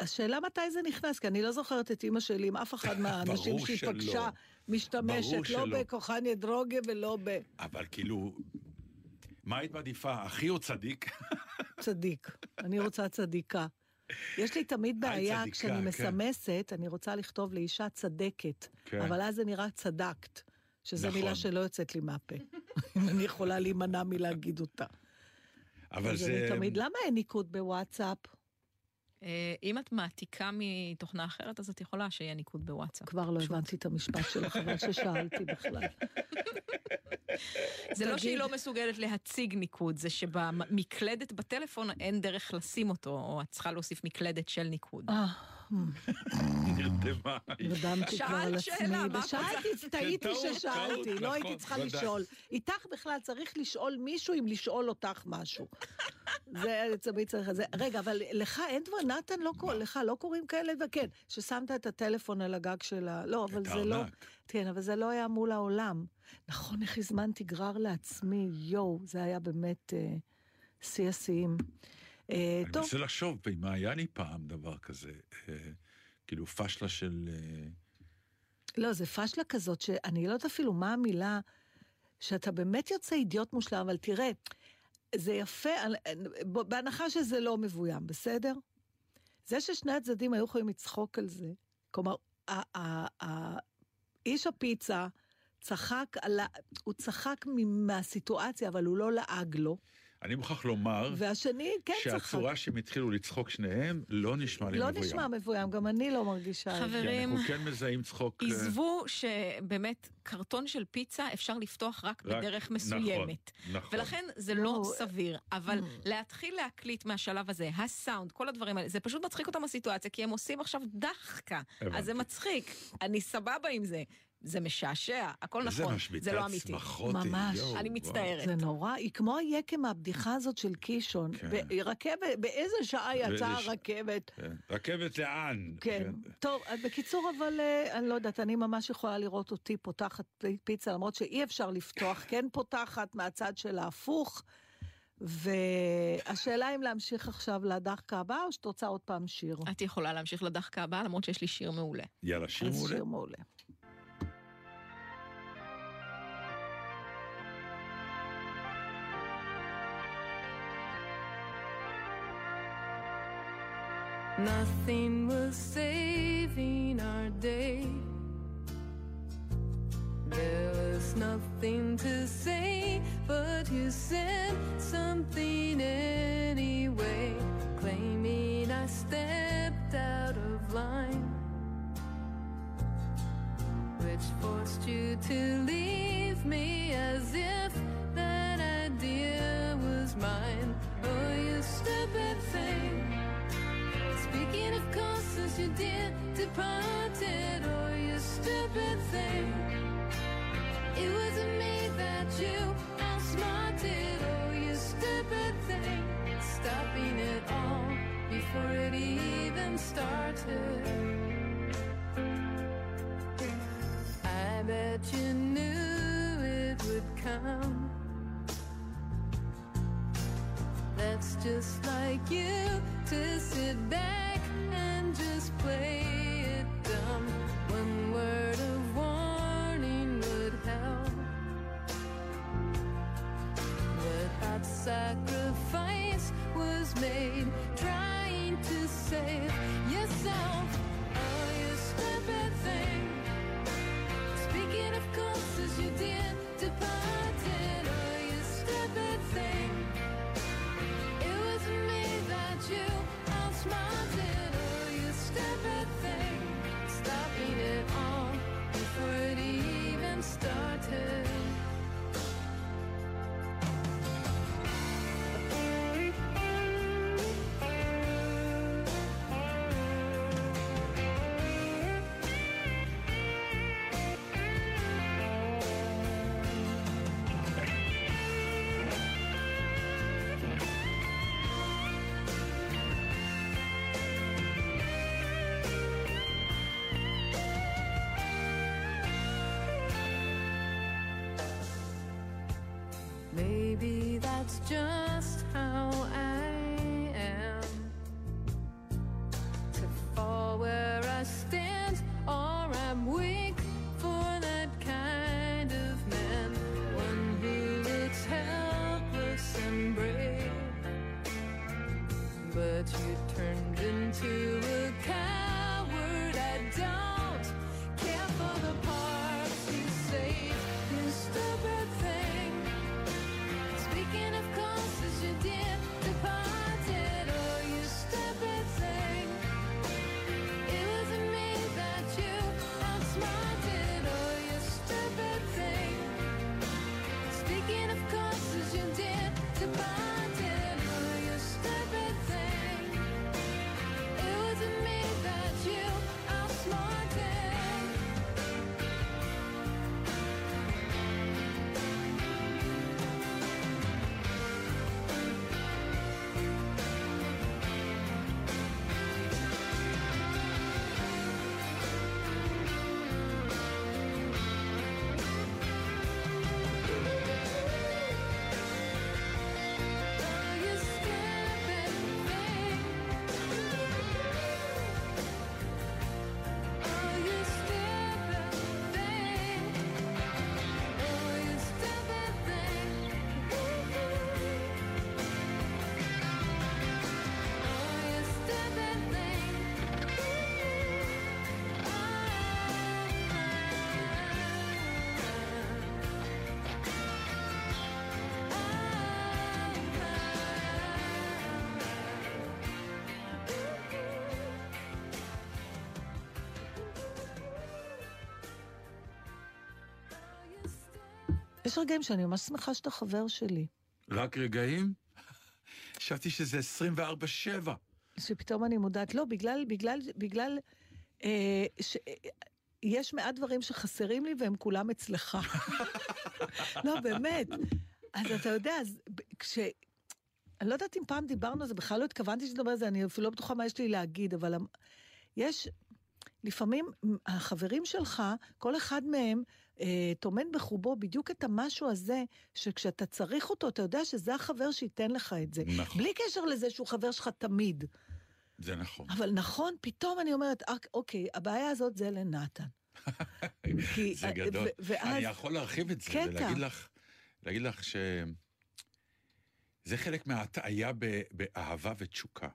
Speaker 1: השאלה מתי זה נכנס, כי אני לא זוכרת את אימא שלי עם אף אחד מהאנשים שהיא. פגשה משתמשת, לא
Speaker 2: שלא.
Speaker 1: בכוחניה דרוגה ולא
Speaker 2: אבל כאילו, מה היית מעדיפה, אחי או צדיק?
Speaker 1: בצדיק. אני רוצה צדיקה. יש לי תמיד בעיה,
Speaker 2: צדיקה,
Speaker 1: כשאני
Speaker 2: כן.
Speaker 1: מסמסת, אני רוצה לכתוב לאישה צדקת,
Speaker 2: כן.
Speaker 1: אבל אז זה נראה צדקת, שזו
Speaker 2: נכון.
Speaker 1: מילה שלא יוצאת לי מהפה. אם אני יכולה להימנע מלהגיד אותה.
Speaker 2: אבל זה...
Speaker 1: אני תמיד, למה אין ניקוד בוואטסאפ?
Speaker 3: אה, אם את מעתיקה מתוכנה אחרת, אז את יכולה שיהיה ניקוד בוואטסאפ.
Speaker 1: כבר לא. הבנתי את המשפט שלך, חבל ששאלתי בכלל.
Speaker 3: זה לא שהיא. לא מסוגלת להציג ניקוד, זה שבמקלדת בטלפון אין דרך לשים אותו, או את צריכה להוסיף מקלדת של ניקוד.
Speaker 2: נרדמה.
Speaker 1: נרדמתי כבר על
Speaker 3: שאלת
Speaker 1: עצמי,
Speaker 3: שאלה, מה את
Speaker 1: ושאלתי, טעיתי ששאלתי, לא הייתי
Speaker 2: נכון,
Speaker 1: צריכה
Speaker 2: ודאי.
Speaker 1: לשאול. איתך בכלל צריך לשאול מישהו אם לשאול אותך משהו. זה תמיד צריך את זה. רגע, אבל לך אין דבר, נתן, לא לך לא קוראים כאלה, וכן, ששמת את הטלפון על הגג של ה... לא, אבל זה לא... כן, אבל זה לא היה מול העולם. נכון, איך הזמנתי גרר לעצמי, יואו, זה היה באמת אה, שיא השיאים. אה,
Speaker 2: אני
Speaker 1: טוב,
Speaker 2: מנסה לחשוב אם היה לי פעם דבר כזה, אה, כאילו פשלה של... אה,
Speaker 1: לא, זה פשלה כזאת, שאני לא יודעת אפילו מה המילה, שאתה באמת יוצא אידיוט מושלם, אבל תראה, זה יפה, בהנחה שזה לא מבוים, בסדר? זה ששני הצדדים היו יכולים לצחוק על זה, כלומר, איש הפיצה צחק על ה... הוא צחק מהסיטואציה, אבל הוא לא לעג לו.
Speaker 2: אני מוכרח לומר
Speaker 1: והשני כן צחק.
Speaker 2: שהצורה שהם התחילו לצחוק שניהם לא נשמע לי
Speaker 1: לא
Speaker 2: מבוים.
Speaker 1: נשמע מבוים, גם אני לא מרגישה את זה.
Speaker 2: כי
Speaker 3: חברים,
Speaker 2: אנחנו כן מזהים צחוק... אה,
Speaker 3: עזבו שבאמת קרטון של פיצה אפשר לפתוח רק
Speaker 2: רק-
Speaker 3: בדרך מסוימת.
Speaker 2: נכון, נכון.
Speaker 3: ולכן זה לא סביר, אבל
Speaker 1: Mm.
Speaker 3: להתחיל להקליט מהשלב הזה, הסאונד, כל הדברים האלה, זה פשוט מצחיק אותם הסיטואציה, כי הם עושים עכשיו דחקה,
Speaker 2: הבנתי.
Speaker 3: אז זה מצחיק, אני סבבה עם זה, זה משעשע, הכל נכון, זה לא אמיתי.
Speaker 1: ממש.
Speaker 2: יואו,
Speaker 3: אני. מצטערת.
Speaker 1: זה נורא, היא כמו היקם מהבדיחה הזאת של קישון.
Speaker 2: כן.
Speaker 1: ברכבת, באיזה שעה יצאה
Speaker 2: ש-
Speaker 1: הרכבת?
Speaker 2: כן. רכבת לאן?
Speaker 1: כן. טוב, אז בקיצור, אבל אה, אני לא יודעת, אני ממש יכולה לראות אותי פותחת פי- פיצה, למרות שאי אפשר לפתוח, כן פותחת מהצד של ההפוך. והשאלה אם להמשיך עכשיו לדחקה הבאה, או שאת רוצה עוד פעם שיר?
Speaker 3: את יכולה להמשיך לדחקה הבאה, למרות שיש לי שיר מעולה.
Speaker 2: יאללה, שיר מעולה.
Speaker 1: שיר מעולה.
Speaker 7: Nothing was saving our day. There was nothing to say, but you said something anyway, claiming I stepped out of line, which forced you to leave me you did departed, oh, you stupid thing. It wasn't me that you outsmarted, oh, you stupid thing. Stopping it all before it even started. I bet you knew it would come. That's just like you to sit back just play it dumb. One word
Speaker 1: יש רגעים שאני ממש שמחה שאתה חבר שלי.
Speaker 2: רק רגעים? חשבתי שזה 24-7.
Speaker 1: שפתאום אני מודעת, לא, בגלל, בגלל, בגלל, אה, ש... אה, יש מעט דברים שחסרים לי והם כולם אצלך. לא, באמת. אז אתה יודע, אז כש... אני לא יודעת אם פעם דיברנו על זה, בכלל לא התכוונתי שתדבר על זה, אני אפילו לא בטוחה מה יש לי להגיד, אבל יש, לפעמים החברים שלך, כל אחד מהם טומן בחובו בדיוק את המשהו הזה, שכשאתה צריך אותו, אתה יודע שזה החבר שייתן לך את זה.
Speaker 2: נכון.
Speaker 1: בלי קשר לזה שהוא חבר שלך תמיד.
Speaker 2: זה נכון.
Speaker 1: אבל נכון, פתאום אני אומרת, "אק- אוקיי, הבעיה הזאת זה לנתן. כי-
Speaker 2: זה גדול.
Speaker 1: ו- ואז...
Speaker 2: אני יכול להרחיב את זה
Speaker 1: קטע.
Speaker 2: ולהגיד לך, להגיד לך ש... זה חלק מההטעיה באהבה ותשוקה.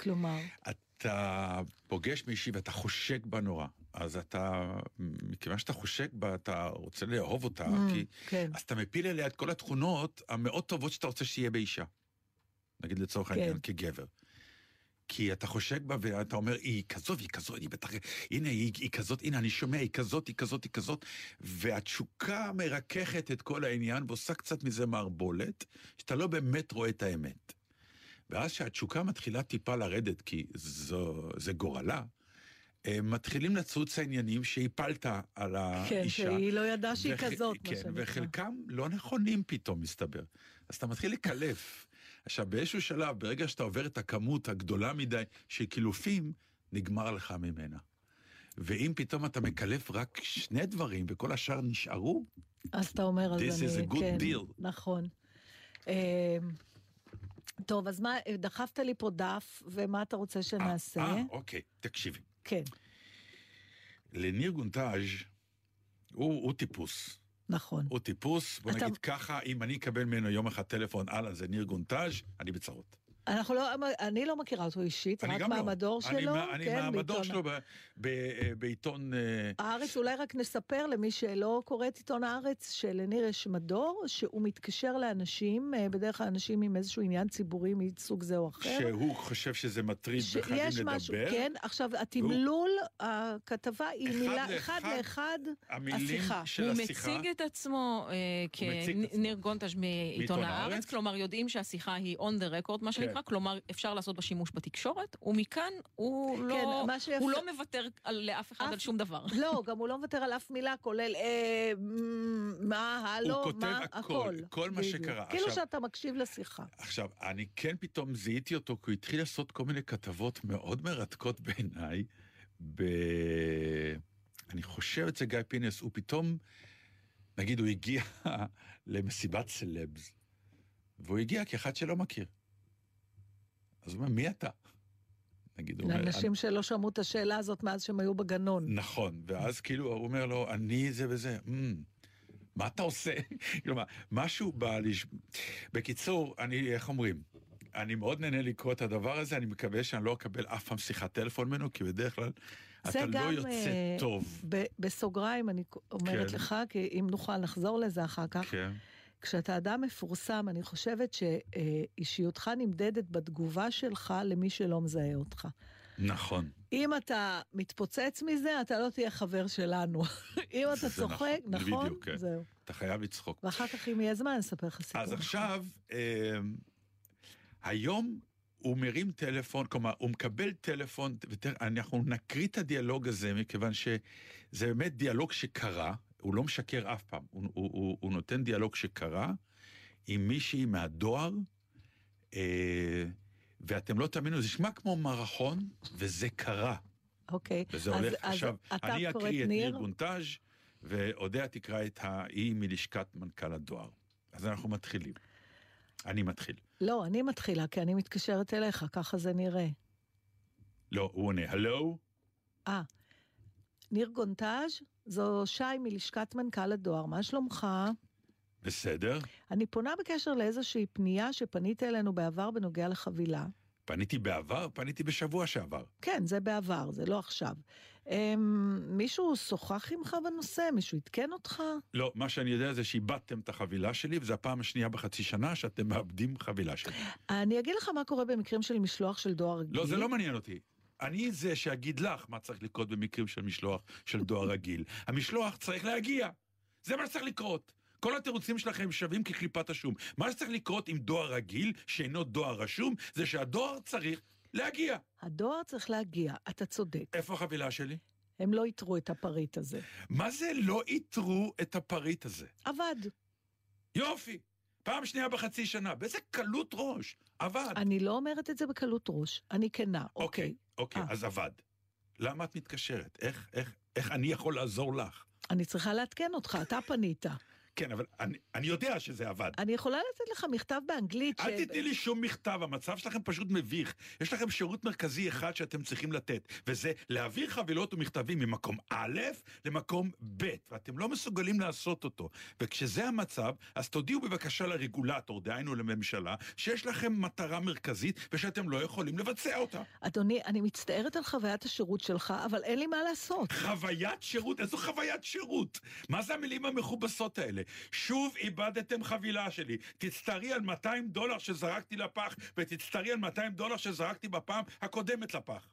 Speaker 1: כלומר,
Speaker 2: אתה פוגש מישהי ואתה חושק בה נורא. אז אתה, מכיוון שאתה חושק בה, אתה רוצה לאהוב אותה,
Speaker 1: Mm,
Speaker 2: כי...
Speaker 1: כן.
Speaker 2: אז אתה מפיל אליה את כל התכונות המאוד טובות שאתה רוצה שיהיה באישה. נגיד לצורך
Speaker 1: כן.
Speaker 2: העניין, כגבר. כי אתה חושק בה ואתה אומר, היא כזאת, היא כזאת, היא בטח, הנה, היא, היא כזאת, הנה, אני שומע, היא כזאת, היא כזאת, היא כזאת, והתשוקה מרככת את כל העניין ועושה קצת מזה מערבולת, שאתה לא באמת רואה את האמת. ואז שהתשוקה מתחילה טיפה לרדת, כי זו, זה גורלה, מתחילים לצוץ העניינים שהפלת על
Speaker 1: כן,
Speaker 2: האישה.
Speaker 1: שהיא לא ידעה שהיא
Speaker 2: וח-
Speaker 1: כזאת, מה
Speaker 2: כן,
Speaker 1: שנקרא.
Speaker 2: וחלקם לא נכונים פתאום, מסתבר. אז אתה מתחיל לקלף. עכשיו, באיזשהו שלב, ברגע שאתה עובר את הכמות הגדולה מדי של קילופים, נגמר לך ממנה. ואם פתאום אתה מקלף רק שני דברים וכל השאר נשארו,
Speaker 1: אז אתה אומר, אז אני...
Speaker 2: This is a good
Speaker 1: כן,
Speaker 2: deal.
Speaker 1: נכון. אה, טוב, אז מה, דחפת לי פה דף, ומה אתה רוצה שנעשה?
Speaker 2: אה, אוקיי, תקשיבי.
Speaker 1: כן,
Speaker 2: לניר גונטאז' הוא, הוא טיפוס.
Speaker 1: נכון.
Speaker 2: הוא טיפוס, בוא
Speaker 1: אתה-
Speaker 2: נגיד ככה, אם אני אקבל ממנו יום אחד טלפון, הלאה, זה ניר גונטאז', אני בצרות.
Speaker 1: אנחנו לא, אני לא מכירה אותו אישית,
Speaker 2: אני
Speaker 1: רק
Speaker 2: לא.
Speaker 1: מהמדור
Speaker 2: אני
Speaker 1: שלו.
Speaker 2: אני
Speaker 1: כן,
Speaker 2: מהמדור
Speaker 1: בעיתון-
Speaker 2: שלו ב- ב- בעיתון... אה,
Speaker 1: הארץ, אולי רק נספר למי שלא קורא את עיתון הארץ, שלניר יש מדור, שהוא מתקשר לאנשים, אה, בדרך כלל אנשים עם איזשהו עניין ציבורי מסוג זה או אחר.
Speaker 2: שהוא חושב שזה מטריד וחייבים לדבר.
Speaker 1: משהו, כן, עכשיו התמלול, הכתבה היא
Speaker 2: אחד
Speaker 1: מילה,
Speaker 2: לאחד
Speaker 1: אחד לאחד, השיחה.
Speaker 2: של
Speaker 3: הוא
Speaker 2: השיחה.
Speaker 3: מציג את עצמו אה. כניר גונטש מעיתון הארץ. כלומר יודעים שהשיחה היא on the record, מה
Speaker 2: כן.
Speaker 3: שנקרא, כלומר אפשר לעשות בה שימוש בתקשורת, ומכאן הוא
Speaker 1: כן,
Speaker 3: לא
Speaker 1: מה שיפה-
Speaker 3: הוא לא מוותר על- לאף אחד
Speaker 1: אף-
Speaker 3: על שום דבר.
Speaker 1: לא, גם הוא לא מוותר על אף מילה, כולל אה, מה, הלו,
Speaker 2: הוא כותב
Speaker 1: מה,
Speaker 2: הכל, כל מה. שקרה.
Speaker 1: כאילו
Speaker 2: עכשיו-
Speaker 1: שאתה מקשיב לשיחה.
Speaker 2: עכשיו, אני כן פתאום זיהיתי אותו, כי הוא התחיל לעשות כל מיני כתבות מאוד מרתקות בעיניי. ב... אני חושב אצל גיא פינס, הוא פתאום, נגיד, הוא הגיע למסיבת סלבס, והוא הגיע כאחד שלא מכיר. אז הוא אומר, מי אתה? נגיד, הוא אומר,
Speaker 1: לאנשים שלא שמעו את השאלה הזאת מאז שהם היו בגנון.
Speaker 2: נכון, ואז כאילו הוא אומר לו, אני זה וזה, "מ, מה אתה עושה? כלומר, משהו בא לש... בקיצור, אני, איך אומרים? אני מאוד נהנה לקרוא את הדבר הזה, אני מקווה שאני לא אקבל אף פעם שיחת טלפון ממנו, כי בדרך כלל אתה לא
Speaker 1: גם,
Speaker 2: יוצא
Speaker 1: אה,
Speaker 2: טוב.
Speaker 1: ב- בסוגריים אני אומרת
Speaker 2: כן.
Speaker 1: לך, כי אם נוכל נחזור לזה אחר כך,
Speaker 2: כן,
Speaker 1: כשאתה אדם מפורסם, אני חושבת שאישיותך נמדדת בתגובה שלך למי שלא מזהה אותך.
Speaker 2: נכון.
Speaker 1: אם אתה מתפוצץ מזה, אתה לא תהיה חבר שלנו. אם אתה
Speaker 2: זה
Speaker 1: צוחק,
Speaker 2: נכון,
Speaker 1: נכון?
Speaker 2: בדיוק, כן.
Speaker 1: זהו.
Speaker 2: אתה חייב לצחוק.
Speaker 1: ואחר כך, אם יהיה זמן, אספר לך סיפור.
Speaker 2: אז עכשיו, אה, היום הוא מרים טלפון, כלומר, הוא מקבל טלפון, ואנחנו נקריא את הדיאלוג הזה, מכיוון שזה באמת דיאלוג שקרה, הוא לא משקר אף פעם, הוא, הוא, הוא, הוא נותן דיאלוג שקרה עם מישהי מהדואר, אה, ואתם לא תאמינו, זה נשמע כמו מערכון, וזה קרה.
Speaker 1: אוקיי.
Speaker 2: וזה
Speaker 1: אז-
Speaker 2: הולך
Speaker 1: אז
Speaker 2: עכשיו,
Speaker 1: אתה
Speaker 2: אני אקריא את
Speaker 1: ניר?
Speaker 2: ניר גונטאז' ואודיה תקרא את האי מלשכת מנכ"ל הדואר. אז אנחנו מתחילים. אני מתחיל.
Speaker 1: לא, אני מתחילה, כי אני מתקשרת אליך, ככה זה נראה.
Speaker 2: לא, הוא עונה, הלו?
Speaker 1: אה, ניר גונטאז', זו שי מלשכת מנכ"ל הדואר, מה שלומך?
Speaker 2: בסדר.
Speaker 1: אני פונה בקשר לאיזושהי פנייה שפנית אלינו בעבר בנוגע לחבילה.
Speaker 2: פניתי בעבר, פניתי בשבוע שעבר.
Speaker 1: כן, זה בעבר, זה לא עכשיו. אמ, מישהו שוחח עמך בנושא? מישהו עדכן אותך?
Speaker 2: לא, מה שאני יודע זה שאיבדתם את החבילה שלי, וזו הפעם השנייה בחצי שנה שאתם מאבדים חבילה שלי.
Speaker 1: אני אגיד לך מה קורה במקרים של משלוח של דואר רגיל.
Speaker 2: לא, זה לא מעניין אותי. אני זה שאגיד לך מה צריך לקרות במקרים של משלוח של דואר רגיל. המשלוח צריך להגיע. זה מה שצריך לקרות. כל התירוצים שלכם שווים כקליפת השום. מה שצריך לקרות עם דואר רגיל, שאינו דואר רשום, זה שהדואר צריך להגיע.
Speaker 1: הדואר צריך להגיע, אתה צודק.
Speaker 2: איפה החבילה שלי?
Speaker 1: הם לא איתרו את הפריט הזה.
Speaker 2: מה זה לא איתרו את הפריט הזה?
Speaker 1: עבד.
Speaker 2: יופי! פעם שנייה בחצי שנה, באיזה קלות ראש. עבד.
Speaker 1: אני לא אומרת את זה בקלות ראש, אני כנה,
Speaker 2: אוקיי,
Speaker 1: אוקיי.
Speaker 2: אוקיי,
Speaker 1: אה.
Speaker 2: אז עבד. למה את מתקשרת? איך, איך, איך אני יכול לעזור לך?
Speaker 1: אני צריכה לעדכן אותך, אתה פנית.
Speaker 2: כן, אבל אני, אני יודע שזה עבד.
Speaker 1: אני יכולה לתת לך מכתב באנגלית ש...
Speaker 2: אל תתני לי שום מכתב, המצב שלכם פשוט מביך. יש לכם שירות מרכזי אחד שאתם צריכים לתת, וזה להעביר חבילות ומכתבים ממקום א' למקום ב', ואתם לא מסוגלים לעשות אותו. וכשזה המצב, אז תודיעו בבקשה לרגולטור, דהיינו לממשלה, שיש לכם מטרה מרכזית ושאתם לא יכולים לבצע אותה.
Speaker 1: אדוני, אני מצטערת על חוויית השירות שלך, אבל אין לי מה לעשות.
Speaker 2: חוויית שירות? איזו חוויית שירות? מה זה המילים המכובסות האלה? שוב איבדתם חבילה שלי. תצטערי על 200 דולר שזרקתי לפח, ותצטערי על 200 דולר שזרקתי בפעם הקודמת לפח.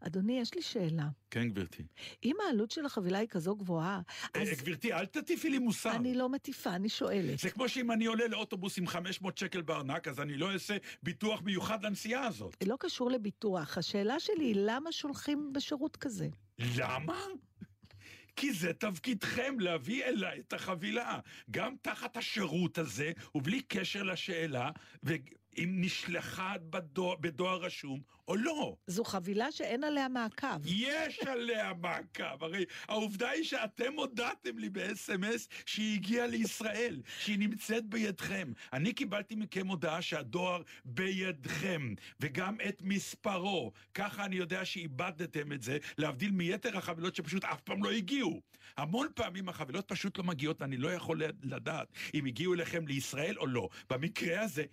Speaker 1: אדוני, יש לי שאלה.
Speaker 2: כן, גברתי.
Speaker 1: אם העלות של החבילה היא כזו גבוהה, אז
Speaker 2: אה, גברתי, אל תטיפי לי מוסר.
Speaker 1: אני לא מטיפה, אני שואלת.
Speaker 2: זה כמו שאם אני עולה לאוטובוס עם 500 שקל בארנק, אז אני לא אעשה ביטוח מיוחד לנסיעה הזאת.
Speaker 1: לא קשור לביטוח. השאלה שלי היא למה שולחים בשירות כזה?
Speaker 2: למה? כי זה תפקידכם להביא אליי את החבילה. גם תחת השירות הזה, ובלי קשר לשאלה, ואם נשלחה בדואר, בדואר רשום או לא.
Speaker 1: זו חבילה שאין עליה מעקב.
Speaker 2: יש עליה מעקב, הרי העובדה היא שאתם הודעתם לי ב-SMS שהיא הגיעה לישראל, שהיא נמצאת בידכם. אני קיבלתי מכם הודעה שהדואר בידכם, וגם את מספרו. ככה אני יודע שאיבדתם את זה, להבדיל מיתר החבילות שפשוט אף פעם לא הגיעו. המון פעמים החבילות פשוט לא מגיעות, ואני לא יכול לדעת אם הגיעו אליכם לישראל או לא. במקרה הזה...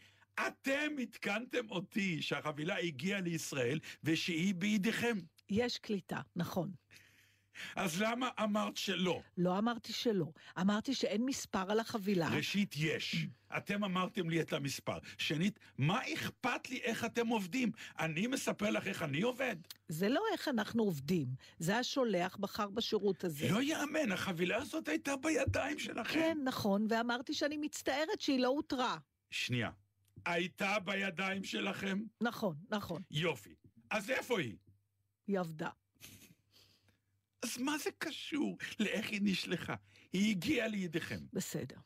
Speaker 2: אתם עדכנתם אותי שהחבילה הגיעה לישראל ושהיא בידיכם.
Speaker 1: יש קליטה, נכון.
Speaker 2: אז למה אמרת שלא?
Speaker 1: לא אמרתי שלא. אמרתי שאין מספר על החבילה.
Speaker 2: ראשית, יש. אתם אמרתם לי את המספר. שנית, מה אכפת לי איך אתם עובדים? אני מספר לך איך אני עובד.
Speaker 1: זה לא איך אנחנו עובדים. זה השולח בחר בשירות הזה.
Speaker 2: לא יאמן, החבילה הזאת הייתה בידיים שלכם.
Speaker 1: כן, נכון, ואמרתי שאני מצטערת שהיא לא אותרה.
Speaker 2: שנייה. הייתה בידיים שלכם?
Speaker 1: נכון, נכון.
Speaker 2: יופי. אז איפה היא?
Speaker 1: היא עבדה.
Speaker 2: אז מה זה קשור לאיך היא נשלחה? היא הגיעה לידיכם.
Speaker 1: בסדר.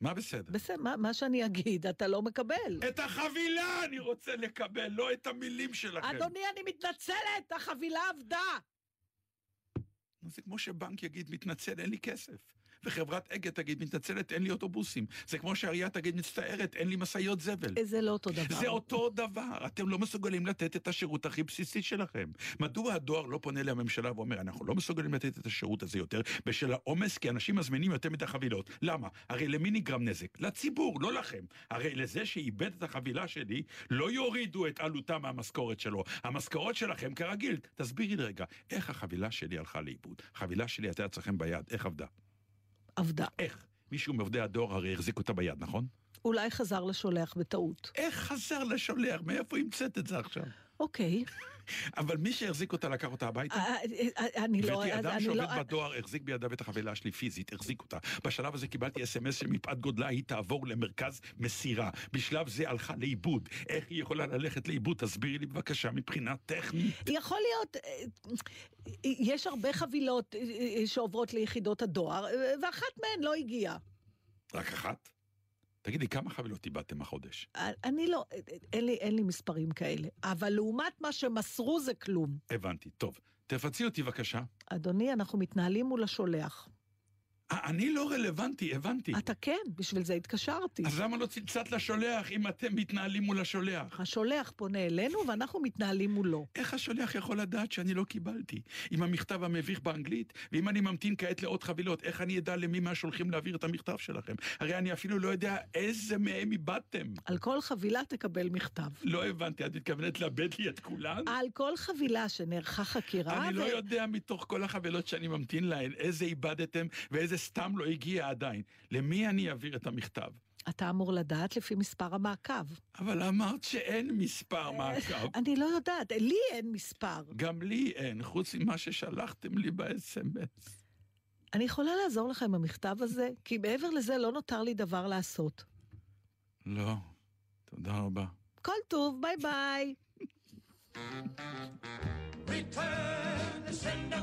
Speaker 2: מה בסדר?
Speaker 1: בסדר, מה, מה שאני אגיד, אתה לא מקבל.
Speaker 2: את החבילה אני רוצה לקבל, לא את המילים שלכם.
Speaker 1: אדוני, אני מתנצלת, החבילה עבדה.
Speaker 2: זה כמו שבנק יגיד, מתנצל, אין לי כסף. וחברת אגד תגיד, מתנצלת, אין לי אוטובוסים. זה כמו שהעירייה תגיד, מצטערת, אין לי משאיות זבל.
Speaker 1: זה לא אותו דבר.
Speaker 2: זה אותו דבר, אתם לא מסוגלים לתת את השירות הכי בסיסי שלכם. מדוע הדואר לא פונה לממשלה ואומר, אנחנו לא מסוגלים לתת את השירות הזה יותר, בשל העומס, כי אנשים מזמינים יותר מדי חבילות. למה? הרי למי נגרם נזק? לציבור, לא לכם. הרי לזה שאיבד את החבילה שלי, לא יורידו את עלותה מהמשכורת שלו. המשכורת שלכם כרגיל. תסבירי לי רגע, איך החבילה שלי הלכה לאיבוד? החבילה שלי הייתה אצלכם ביד, איך עבדה?
Speaker 1: עבדה.
Speaker 2: איך? מישהו מעובדי הדואר הרי החזיק אותה ביד, נכון?
Speaker 1: אולי חזר לשולח בטעות.
Speaker 2: איך חזר לשולח? מאיפה המצאת את זה עכשיו?
Speaker 1: אוקיי.
Speaker 2: אבל מי שהחזיק אותה לקח אותה הביתה?
Speaker 1: אה, אה, אה, אני לא...
Speaker 2: גברתי, אדם
Speaker 1: אני
Speaker 2: שעובד
Speaker 1: לא-
Speaker 2: בדואר החזיק בידיו את החבילה שלי פיזית, החזיק אותה. בשלב הזה קיבלתי אס.אם.אס שמפאת גודלה היא תעבור למרכז מסירה. בשלב זה הלכה לאיבוד. איך היא יכולה ללכת לאיבוד? תסבירי לי בבקשה מבחינה טכנית.
Speaker 1: יכול להיות, יש הרבה חבילות שעוברות ליחידות הדואר, ואחת מהן לא הגיעה.
Speaker 2: רק אחת? תגידי, כמה חבילות איבדתם החודש?
Speaker 1: אני לא, אין לי, אין לי מספרים כאלה. אבל לעומת מה שמסרו זה כלום.
Speaker 2: הבנתי, טוב. תפצי אותי בבקשה.
Speaker 1: אדוני, אנחנו מתנהלים מול השולח.
Speaker 2: אני לא רלוונטי, הבנתי.
Speaker 1: אתה כן, בשביל זה התקשרתי.
Speaker 2: אז למה לא צלצלת לשולח אם אתם מתנהלים מול השולח?
Speaker 1: השולח פונה אלינו ואנחנו מתנהלים מולו.
Speaker 2: איך השולח יכול לדעת שאני לא קיבלתי? עם המכתב המביך באנגלית, ואם אני ממתין כעת לעוד חבילות, איך אני אדע למי מהשולחים להעביר את המכתב שלכם? הרי אני אפילו לא יודע איזה מהם איבדתם.
Speaker 1: על כל חבילה תקבל מכתב.
Speaker 2: לא הבנתי, את מתכוונת לאבד לי את כולן?
Speaker 1: על כל חבילה שנערכה חקירה...
Speaker 2: אני לא
Speaker 1: ו-
Speaker 2: יודע מתוך כל החבילות שאני ממתין להן, איזה איבדתם ואיזה סתם לא הגיע עדיין. למי אני אעביר את המכתב?
Speaker 1: אתה אמור לדעת לפי מספר המעקב.
Speaker 2: אבל אמרת שאין מספר מעקב.
Speaker 1: אני לא יודעת, לי אין מספר.
Speaker 2: גם לי אין, חוץ ממה ששלחתם לי ב-SMS.
Speaker 1: אני יכולה לעזור לך עם המכתב הזה? כי מעבר לזה לא נותר לי דבר לעשות.
Speaker 2: לא, תודה רבה.
Speaker 1: כל טוב, ביי ביי.
Speaker 8: Return to sender.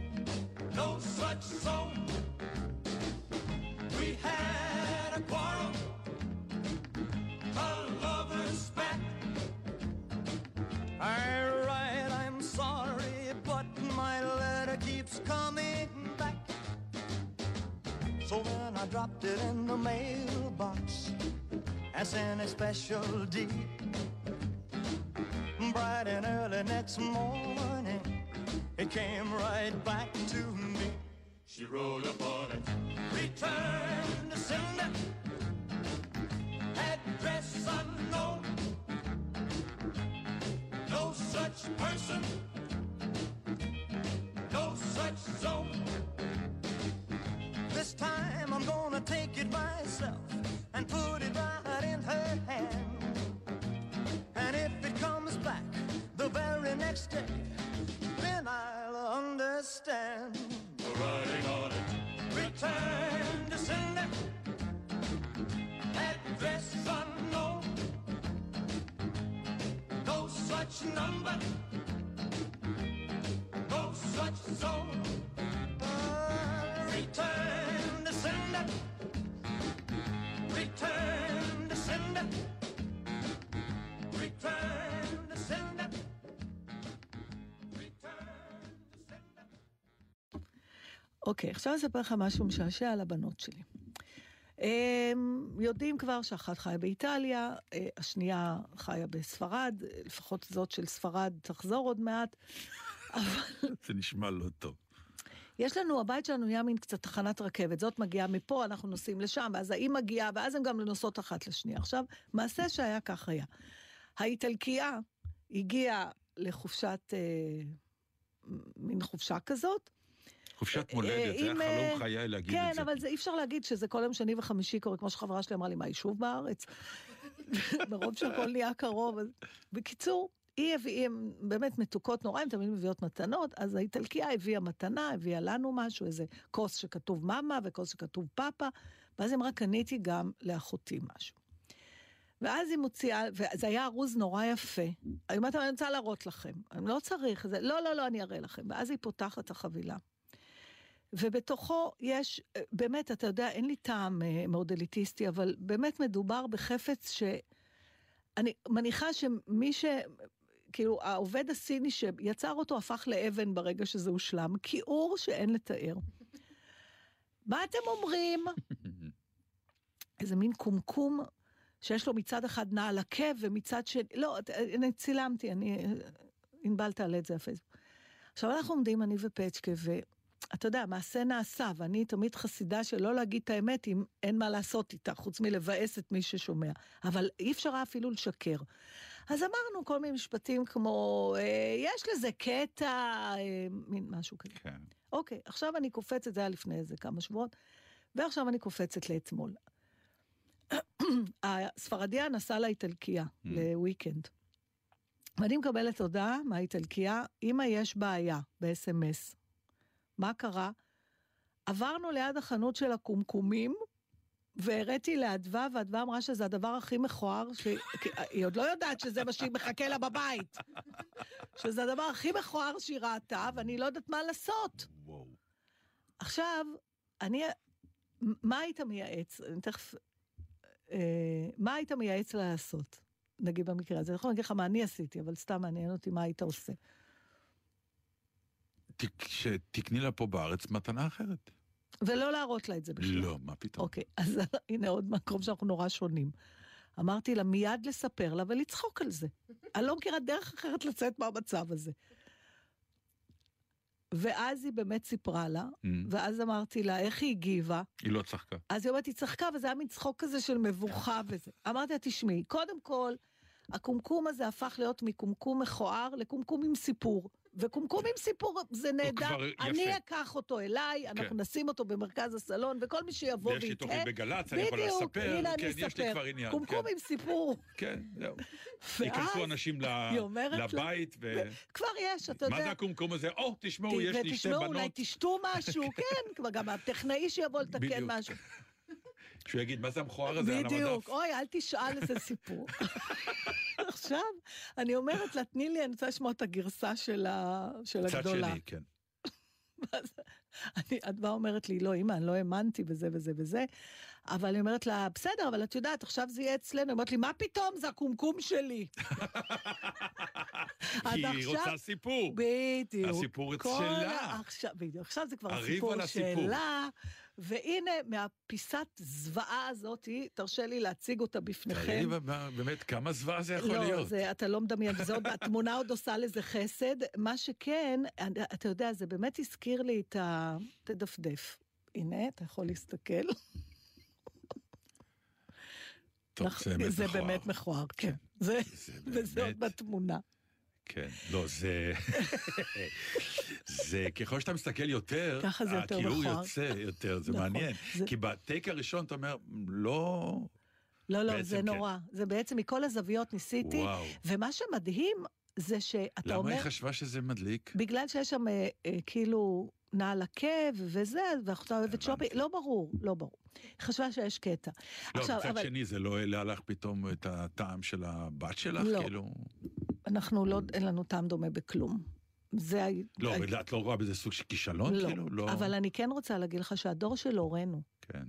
Speaker 8: No such zone. We had a quarrel. A lover's spat. I write, I'm sorry, but my letter keeps coming back. So then I dropped it in the mailbox as in a special deed. Bright and early next morning, it came right back to me. She wrote upon it, return to sender, address unknown. No such person, such number. No such. Uh, return to sender. Return to sender. Return to sender.
Speaker 1: אוקיי, עכשיו אני אספר לך משהו משעשע על הבנות שלי. הם יודעים כבר שאחת חיה באיטליה, אה, השנייה חיה בספרד, לפחות זאת של ספרד תחזור עוד מעט. אבל
Speaker 2: זה נשמע לא טוב.
Speaker 1: יש לנו, הבית שלנו נהיה מין קצת תחנת רכבת, זאת מגיעה מפה, אנחנו נוסעים לשם, ואז ההיא מגיעה, ואז הן גם נוסעות אחת לשנייה. עכשיו, מעשה שהיה כך היה. האיטלקייה הגיעה לחופשת, אה, מין חופשה כזאת,
Speaker 2: חופשת מולדת, זה היה
Speaker 1: עם, אה,
Speaker 2: חלום חיי להגיד
Speaker 1: כן,
Speaker 2: את זה.
Speaker 1: אבל זה אי אפשר להגיד שזה כל יום שני וחמישי קורה, כמו שחברה שלי אמרה לי, מה, יישוב בארץ? מרוב שהכל נהיה קרוב. בקיצור, היא הביאה, הן באמת מתוקות נורא, הן תמיד מביאות מתנות, אז האיטלקייה הביאה מתנה, הביאה לנו משהו, איזה כוס שכתוב מאמה וכוס שכתוב פאפה, ואז היא אמרה, קניתי גם לאחותי משהו. ואז היא מוציאה, וזה היה ארוז נורא יפה. היא אומרת, אני רוצה להראות לכם. אני לא צריך, זה, לא, לא, לא, אני אראה לכם. ואז היא פותחת את החבילה. ובתוכו יש, אה, באמת, אתה יודע, אין לי טעם אה, מאוד אליטיסטי, אבל באמת מדובר בחפץ ש... אני מניחה שמי ש... כאילו, העובד הסיני שיצר אותו הפך לאבן ברגע שזה הושלם. כיעור שאין לתאר. מה אתם אומרים? איזה מין קומקום שיש לו מצד אחד נעל עקב ומצד שני... לא, אני צילמתי, אני... ענבל תעלה את זה לפייסבוק. עכשיו אנחנו עומדים, אני ופצ'קה, ואתה יודע, מעשה נעשה, ואני תמיד חסידה של לא להגיד את האמת אם אין מה לעשות איתה, חוץ מלבאס את מי ששומע. אבל אי אפשר היה אפילו לשקר. אז אמרנו כל מיני משפטים כמו, אה, יש לזה קטע, אה, מין משהו כזה.
Speaker 2: כן.
Speaker 1: אוקיי, עכשיו אני קופצת, זה היה לפני איזה כמה שבועות, ועכשיו אני קופצת לאתמול. הספרדיה נסעה לאיטלקיה,
Speaker 2: Mm.
Speaker 1: לוויקנד. ואני מקבלת הודעה מהאיטלקיה, אמא, יש בעיה, ב-SMS. מה קרה? עברנו ליד החנות של הקומקומים, והראיתי לאדווה, ואדווה אמרה שזה הדבר הכי מכוער, ש... היא עוד לא יודעת שזה מה שהיא מחכה לה בבית. שזה הדבר הכי מכוער שהיא ראתה, ואני לא יודעת מה לעשות.
Speaker 2: וואו.
Speaker 1: עכשיו, אני... מה היית מייעץ? אני תכף... אה, מה היית מייעץ לה לעשות? נגיד במקרה הזה. אני יכולה להגיד לך מה אני עשיתי, אבל סתם מעניין אותי מה היית עושה.
Speaker 2: תק- שתקני לה פה בארץ מתנה אחרת.
Speaker 1: ולא להראות לה את זה בכלל.
Speaker 2: לא, מה פתאום.
Speaker 1: אוקיי, אז הנה עוד מקום שאנחנו נורא שונים. אמרתי לה מיד לספר לה ולצחוק על זה. אני לא מכירה דרך אחרת לצאת מהמצב הזה. ואז היא באמת סיפרה לה,
Speaker 2: Mm.
Speaker 1: ואז אמרתי לה, איך היא הגיבה?
Speaker 2: היא לא צחקה.
Speaker 1: אז היא אומרת, היא צחקה, וזה היה מין צחוק כזה של מבוכה וזה. אמרתי לה, תשמעי, קודם כל, הקומקום הזה הפך להיות מקומקום מכוער לקומקום עם סיפור. וקומקום עם סיפור זה נהדר. אני אקח אותו אליי, אנחנו
Speaker 2: כן.
Speaker 1: נשים אותו במרכז הסלון, וכל מי שיבוא
Speaker 2: ויש לי
Speaker 1: ויתהה,
Speaker 2: תוכנית בגל"צ, אני יכול
Speaker 1: בדיוק,
Speaker 2: לספר,
Speaker 1: הנה
Speaker 2: כן,
Speaker 1: אני
Speaker 2: יש לי
Speaker 1: אספר.
Speaker 2: כבר עניין,
Speaker 1: קומקום
Speaker 2: כן.
Speaker 1: עם סיפור.
Speaker 2: כן, זהו. ייכנסו אנשים ל- לבית, ו...
Speaker 1: כבר יש, אתה יודע.
Speaker 2: מה זה הקומקום הזה? או, תשמעו, יש לי שתי
Speaker 1: ותשמעו, אולי
Speaker 2: בנות.
Speaker 1: תשתו משהו, כן, כבר גם הטכנאי שיבוא לתקן
Speaker 2: בדיוק.
Speaker 1: משהו.
Speaker 2: שהוא יגיד, מה זה המכוער הזה על
Speaker 1: בדיוק,
Speaker 2: המדף?
Speaker 1: אוי, אל תשאל איזה סיפור. עכשיו, אני אומרת לה, תני לי, אני רוצה לשמוע את הגרסה של ה- של
Speaker 2: צד
Speaker 1: הגדולה.
Speaker 2: שני, כן.
Speaker 1: אז אני- את באה אומרת לי, לא, אמא, אני לא האמנתי בזה וזה וזה, אבל אני אומרת לה, בסדר, אבל את יודעת, עכשיו זה יהיה אצלנו. היא אומרת לי, מה פתאום, זה הקומקום שלי.
Speaker 2: כי היא רוצה סיפור.
Speaker 1: בדיוק.
Speaker 2: הסיפור
Speaker 1: כל
Speaker 2: שלה.
Speaker 1: ה- עכשיו, בדיוק, עכשיו זה כבר הסיפור. שלה, והנה, מהפיסת זוועה הזאת, תרשה לי להציג אותה בפניכם.
Speaker 2: תראי, באמת, כמה זוועה זה יכול
Speaker 1: לא,
Speaker 2: להיות?
Speaker 1: זה, אתה לא מדמיין, זה עוד, התמונה עוד עושה לזה חסד. מה שכן, אתה יודע, זה באמת הזכיר לי את ה... תדפדף. הנה, אתה יכול להסתכל.
Speaker 2: טוב, זה באמת
Speaker 1: זה
Speaker 2: מכוער.
Speaker 1: באמת מכוער, כן. זה,
Speaker 2: זה
Speaker 1: וזה עוד
Speaker 2: באמת-
Speaker 1: בתמונה.
Speaker 2: כן, לא, זה... זה, ככל שאתה מסתכל יותר, הכיעור
Speaker 1: מכוער.
Speaker 2: יוצא יותר, זה
Speaker 1: נכון.
Speaker 2: מעניין. כי בטייק הראשון אתה אומר, לא...
Speaker 1: לא, לא, זה
Speaker 2: כן.
Speaker 1: נורא. זה בעצם מכל הזוויות ניסיתי. ומה שמדהים זה שאתה
Speaker 2: למה
Speaker 1: אומר...
Speaker 2: היא חשבה שזה מדליק?
Speaker 1: בגלל שיש שם אה, אה, כאילו נעל עקב וזה, ואחותה אוהבת שופינג, לא ברור, לא ברור. חשבה שיש קטע.
Speaker 2: לא,
Speaker 1: עכשיו,
Speaker 2: מצד
Speaker 1: אבל
Speaker 2: שני, זה לא העלה לך פתאום את הטעם של הבת שלך?
Speaker 1: לא.
Speaker 2: כאילו...
Speaker 1: אנחנו לא, אין לנו טעם דומה בכלום. זה...
Speaker 2: לא, אבל את לא רואה בזה סוג של כישלון?
Speaker 1: לא,
Speaker 2: כאילו? לא...
Speaker 1: אבל אני כן רוצה להגיד לך שהדור של הורינו
Speaker 2: כן.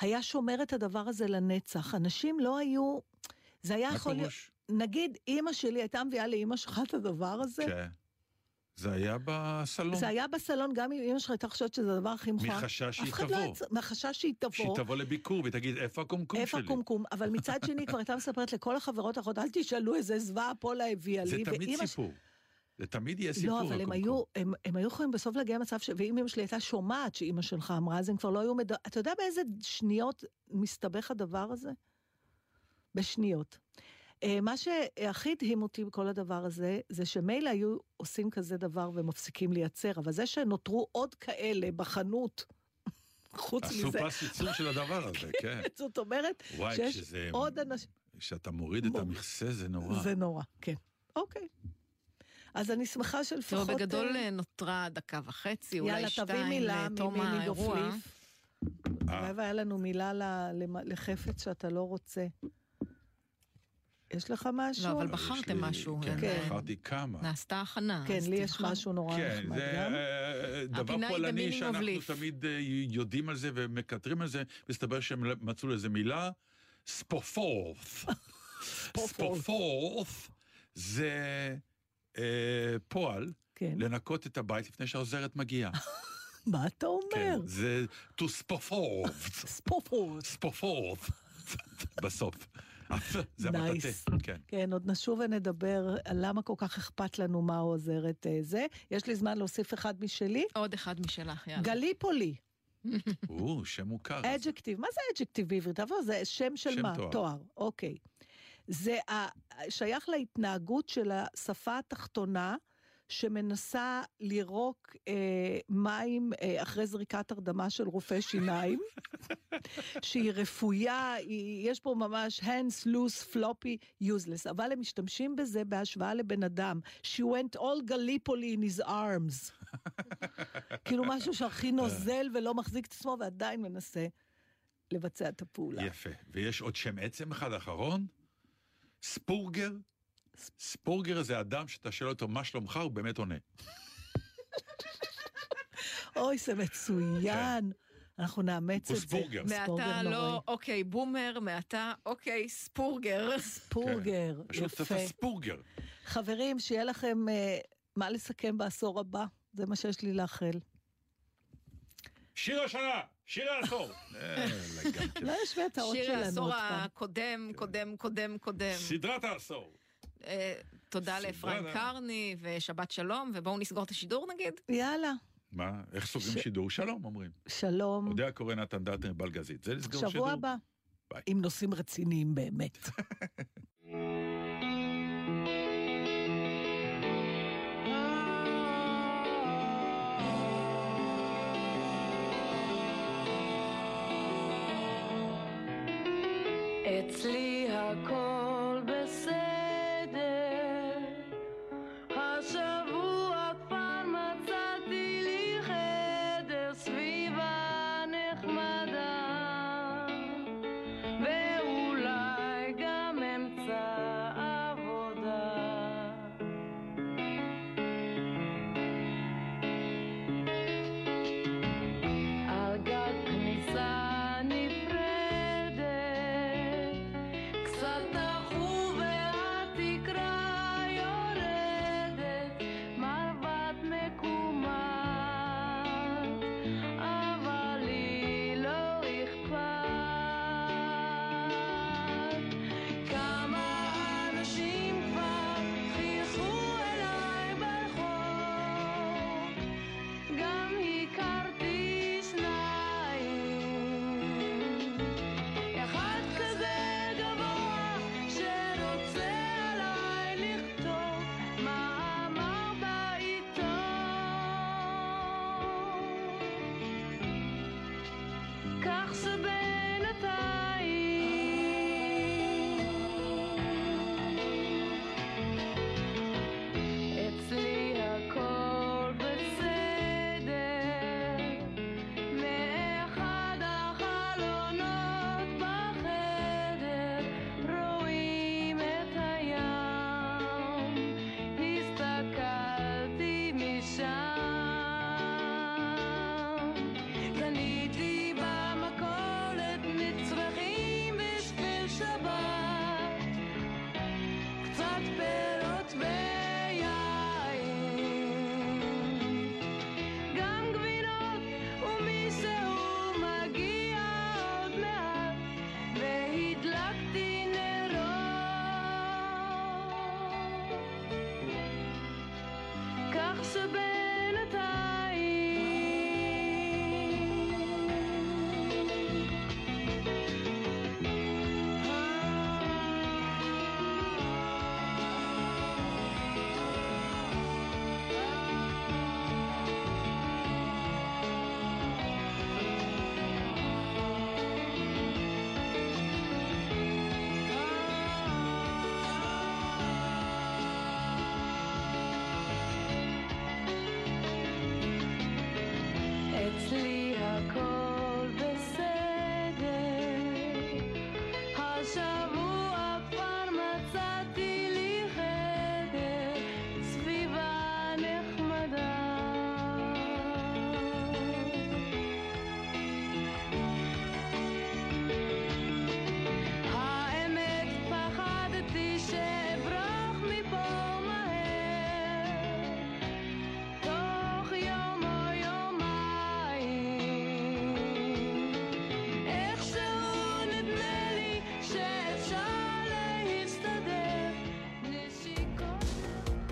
Speaker 1: היה שומר את הדבר הזה לנצח. אנשים לא היו... זה היה יכול להיות... נגיד, אימא שלי הייתה מביאה לאימא שלך את הדבר הזה,
Speaker 2: כן. זה היה בסלון.
Speaker 1: זה היה בסלון, גם אם אימא שלך הייתה חושבת שזה הדבר הכי מכוער.
Speaker 2: מחשש שהיא
Speaker 1: לא
Speaker 2: תבוא.
Speaker 1: יצ- מחשש שהיא תבוא.
Speaker 2: שהיא תבוא לביקור ותגיד, איפה הקומקום
Speaker 1: איפה
Speaker 2: שלי?
Speaker 1: הקומקום? אבל מצד שני, כבר הייתה מספרת לכל החברות האחרות, אל תשאלו איזה זוועה פולה הביאה לי.
Speaker 2: זה תמיד
Speaker 1: ואימא ש-
Speaker 2: סיפור. זה תמיד יהיה סיפור.
Speaker 1: לא, אבל הם. היו, הם, הם היו יכולים בסוף להגיע למצב ש... ואם אמא שלי הייתה שומעת שאימא שלך אמרה, אז הם כבר לא היו מד... אתה יודע באיזה שניות מסתבך הדבר הזה? בשניות. אה, מה שהכי הדהים אותי בכל הדבר הזה, זה שמילא היו עושים כזה דבר ומפסיקים לייצר, אבל זה שנותרו עוד כאלה בחנות, חוץ
Speaker 2: עשו
Speaker 1: מזה,
Speaker 2: פס ייצור של הדבר הזה, כן.
Speaker 1: זאת אומרת,
Speaker 2: וואי,
Speaker 1: שיש. עוד אנשים...
Speaker 2: כשאתה מוריד את המכסה זה נורא.
Speaker 1: זה נורא, כן. אוקיי. אז אני שמחה שלפחות...
Speaker 3: תראו, בגדול
Speaker 1: אה,
Speaker 3: אה, נותרה דקה וחצי,
Speaker 1: יאללה,
Speaker 3: אולי
Speaker 1: תביא
Speaker 3: שתיים
Speaker 1: מילה
Speaker 3: לתום האירוע.
Speaker 2: אה.
Speaker 1: הלוואי והיה לנו מילה לחפץ שאתה לא רוצה. יש לך משהו?
Speaker 3: לא, אבל בחרתם משהו.
Speaker 2: כן,
Speaker 1: כן.
Speaker 2: בחרתי כמה.
Speaker 3: נעשתה הכנה.
Speaker 1: כן, לי יש. משהו נורא
Speaker 2: כן,
Speaker 1: נחמד
Speaker 2: זה
Speaker 1: גם.
Speaker 2: אה, דבר פולני שאנחנו. תמיד אה, יודעים על זה ומקטרים על זה, מסתבר שהם מצאו לזה מילה, ספופורף. ספופורף זה אה, פועל
Speaker 1: כן.
Speaker 2: לנקות את הבית לפני שהעוזרת מגיעה.
Speaker 1: מה אתה
Speaker 2: כן,
Speaker 1: אומר?
Speaker 2: זה to ספופורף.
Speaker 1: ספופורט.
Speaker 2: ספופורף. בסוף. זה
Speaker 1: נייס.
Speaker 2: המטאטה, כן.
Speaker 1: כן, עוד נשוב ונדבר על למה כל כך אכפת לנו מה העוזרת אה, זה. יש לי זמן להוסיף אחד משלי.
Speaker 3: עוד אחד משלך, יאללה.
Speaker 1: גליפולי,
Speaker 2: או, שם מוכר.
Speaker 1: אדג'קטיב. מה זה אדג'קטיב בעברית? אבל זה שם של
Speaker 2: שם
Speaker 1: מה?
Speaker 2: תואר.
Speaker 1: תואר, אוקיי. זה שייך להתנהגות של השפה התחתונה, שמנסה לירוק אה, מים אה, אחרי זריקת הרדמה של רופא שיניים, שהיא רפויה, היא, יש פה ממש hands loose, floppy, useless, אבל הם משתמשים בזה בהשוואה לבן אדם. She went all Gallipoli in his arms. כאילו משהו שהכי נוזל ולא מחזיק את עצמו ועדיין מנסה לבצע את הפעולה.
Speaker 2: יפה. ויש עוד שם עצם אחד אחרון, ספורגר. ספורגר זה אדם שאתה שואל אותו מה שלומך, הוא באמת עונה.
Speaker 1: אוי, זה מצוין. אנחנו נאמץ את זה.
Speaker 2: ספורגר.
Speaker 3: מעתה. לא, אוקיי, בומר, מעתה, אוקיי, ספורגר.
Speaker 1: ספורגר,
Speaker 2: כן. פשוט
Speaker 1: יפה.
Speaker 2: ספורגר.
Speaker 1: חברים, שיהיה לכם אה, מה לסכם בעשור הבא. זה מה שיש לי לאחל.
Speaker 2: שיר השנה, שיר העשור. אה.
Speaker 1: לא ישווה את האות
Speaker 3: שיר
Speaker 1: שלנו
Speaker 3: העשור
Speaker 1: עוד פעם.
Speaker 3: הקודם, קודם, קודם, קודם.
Speaker 2: סדרת העשור.
Speaker 3: אה, תודה לאפרים. קרני ושבת שלום, ובואו נסגור את השידור נגיד.
Speaker 1: יאללה,
Speaker 2: מה? איך סוגרים שידור? שלום, אומרים.
Speaker 1: שלום.
Speaker 2: אודה הקורא נתן דטנר בלגזית. זה לסגור שידור.
Speaker 1: שבוע הבא.
Speaker 2: ביי.
Speaker 1: עם נושאים רציניים באמת.
Speaker 7: אצלי הכל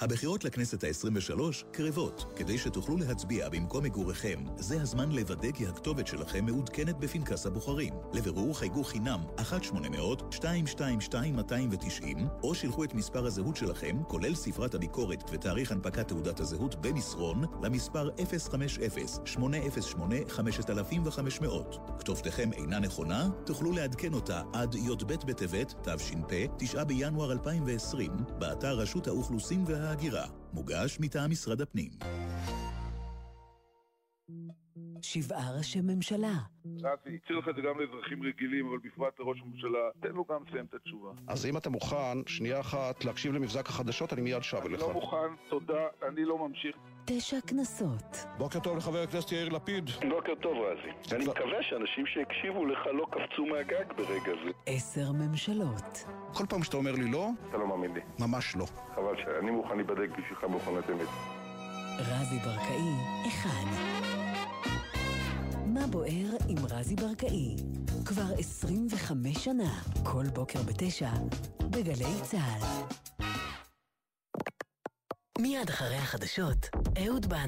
Speaker 9: הבחירות לכנסת ה-23 קרבות. כדי שתוכלו להצביע במקום מגוריכם, זה הזמן לוודא כי הכתובת שלכם מעודכנת בפנקס הבוחרים. לבירור חייגו חינם 1-800-222-290, או שילחו את מספר הזהות שלכם, כולל ספרת הביקורת ותאריך הנפקת תעודת הזהות במסרון, למספר 050-808-5500. כתובתכם אינה נכונה? תוכלו לעדכן אותה עד י"ב בטבת, תש"פ, 9 בינואר 2020, באתר רשות האוכלוסין וההגירה. מוגש מטעם משרד הפנים.
Speaker 10: שבעה ראשי ממשלה.
Speaker 11: רפי, הציע לך את זה גם לאזרחים רגילים, אבל בפרט לראש הממשלה, תן לו גם לסיים את התשובה.
Speaker 12: אז אם אתה מוכן, שנייה אחת, להקשיב למבזק החדשות, אני מיד שב
Speaker 11: אני
Speaker 12: אליך.
Speaker 11: לא מוכן, תודה, אני לא ממשיך.
Speaker 10: תשע כנסות.
Speaker 12: בוקר טוב לחבר הכנסת יאיר לפיד.
Speaker 11: בוקר טוב, רזי. אני מקווה שאנשים שהקשיבו לך לא קפצו מהגג ברגע זה.
Speaker 10: עשר ממשלות.
Speaker 12: כל פעם שאתה אומר לי לא,
Speaker 11: אתה לא מאמין לי.
Speaker 12: ממש לא.
Speaker 11: חבל שאני מוכן להיבדק בשבילך במכונת אמת.
Speaker 10: רזי ברקאי, אחד. בוער עם רזי ברקאי. כבר 25 שנה, כל בוקר בתשע, בגלי צה"ל. מיד אחרי החדשות, אהוד בנה.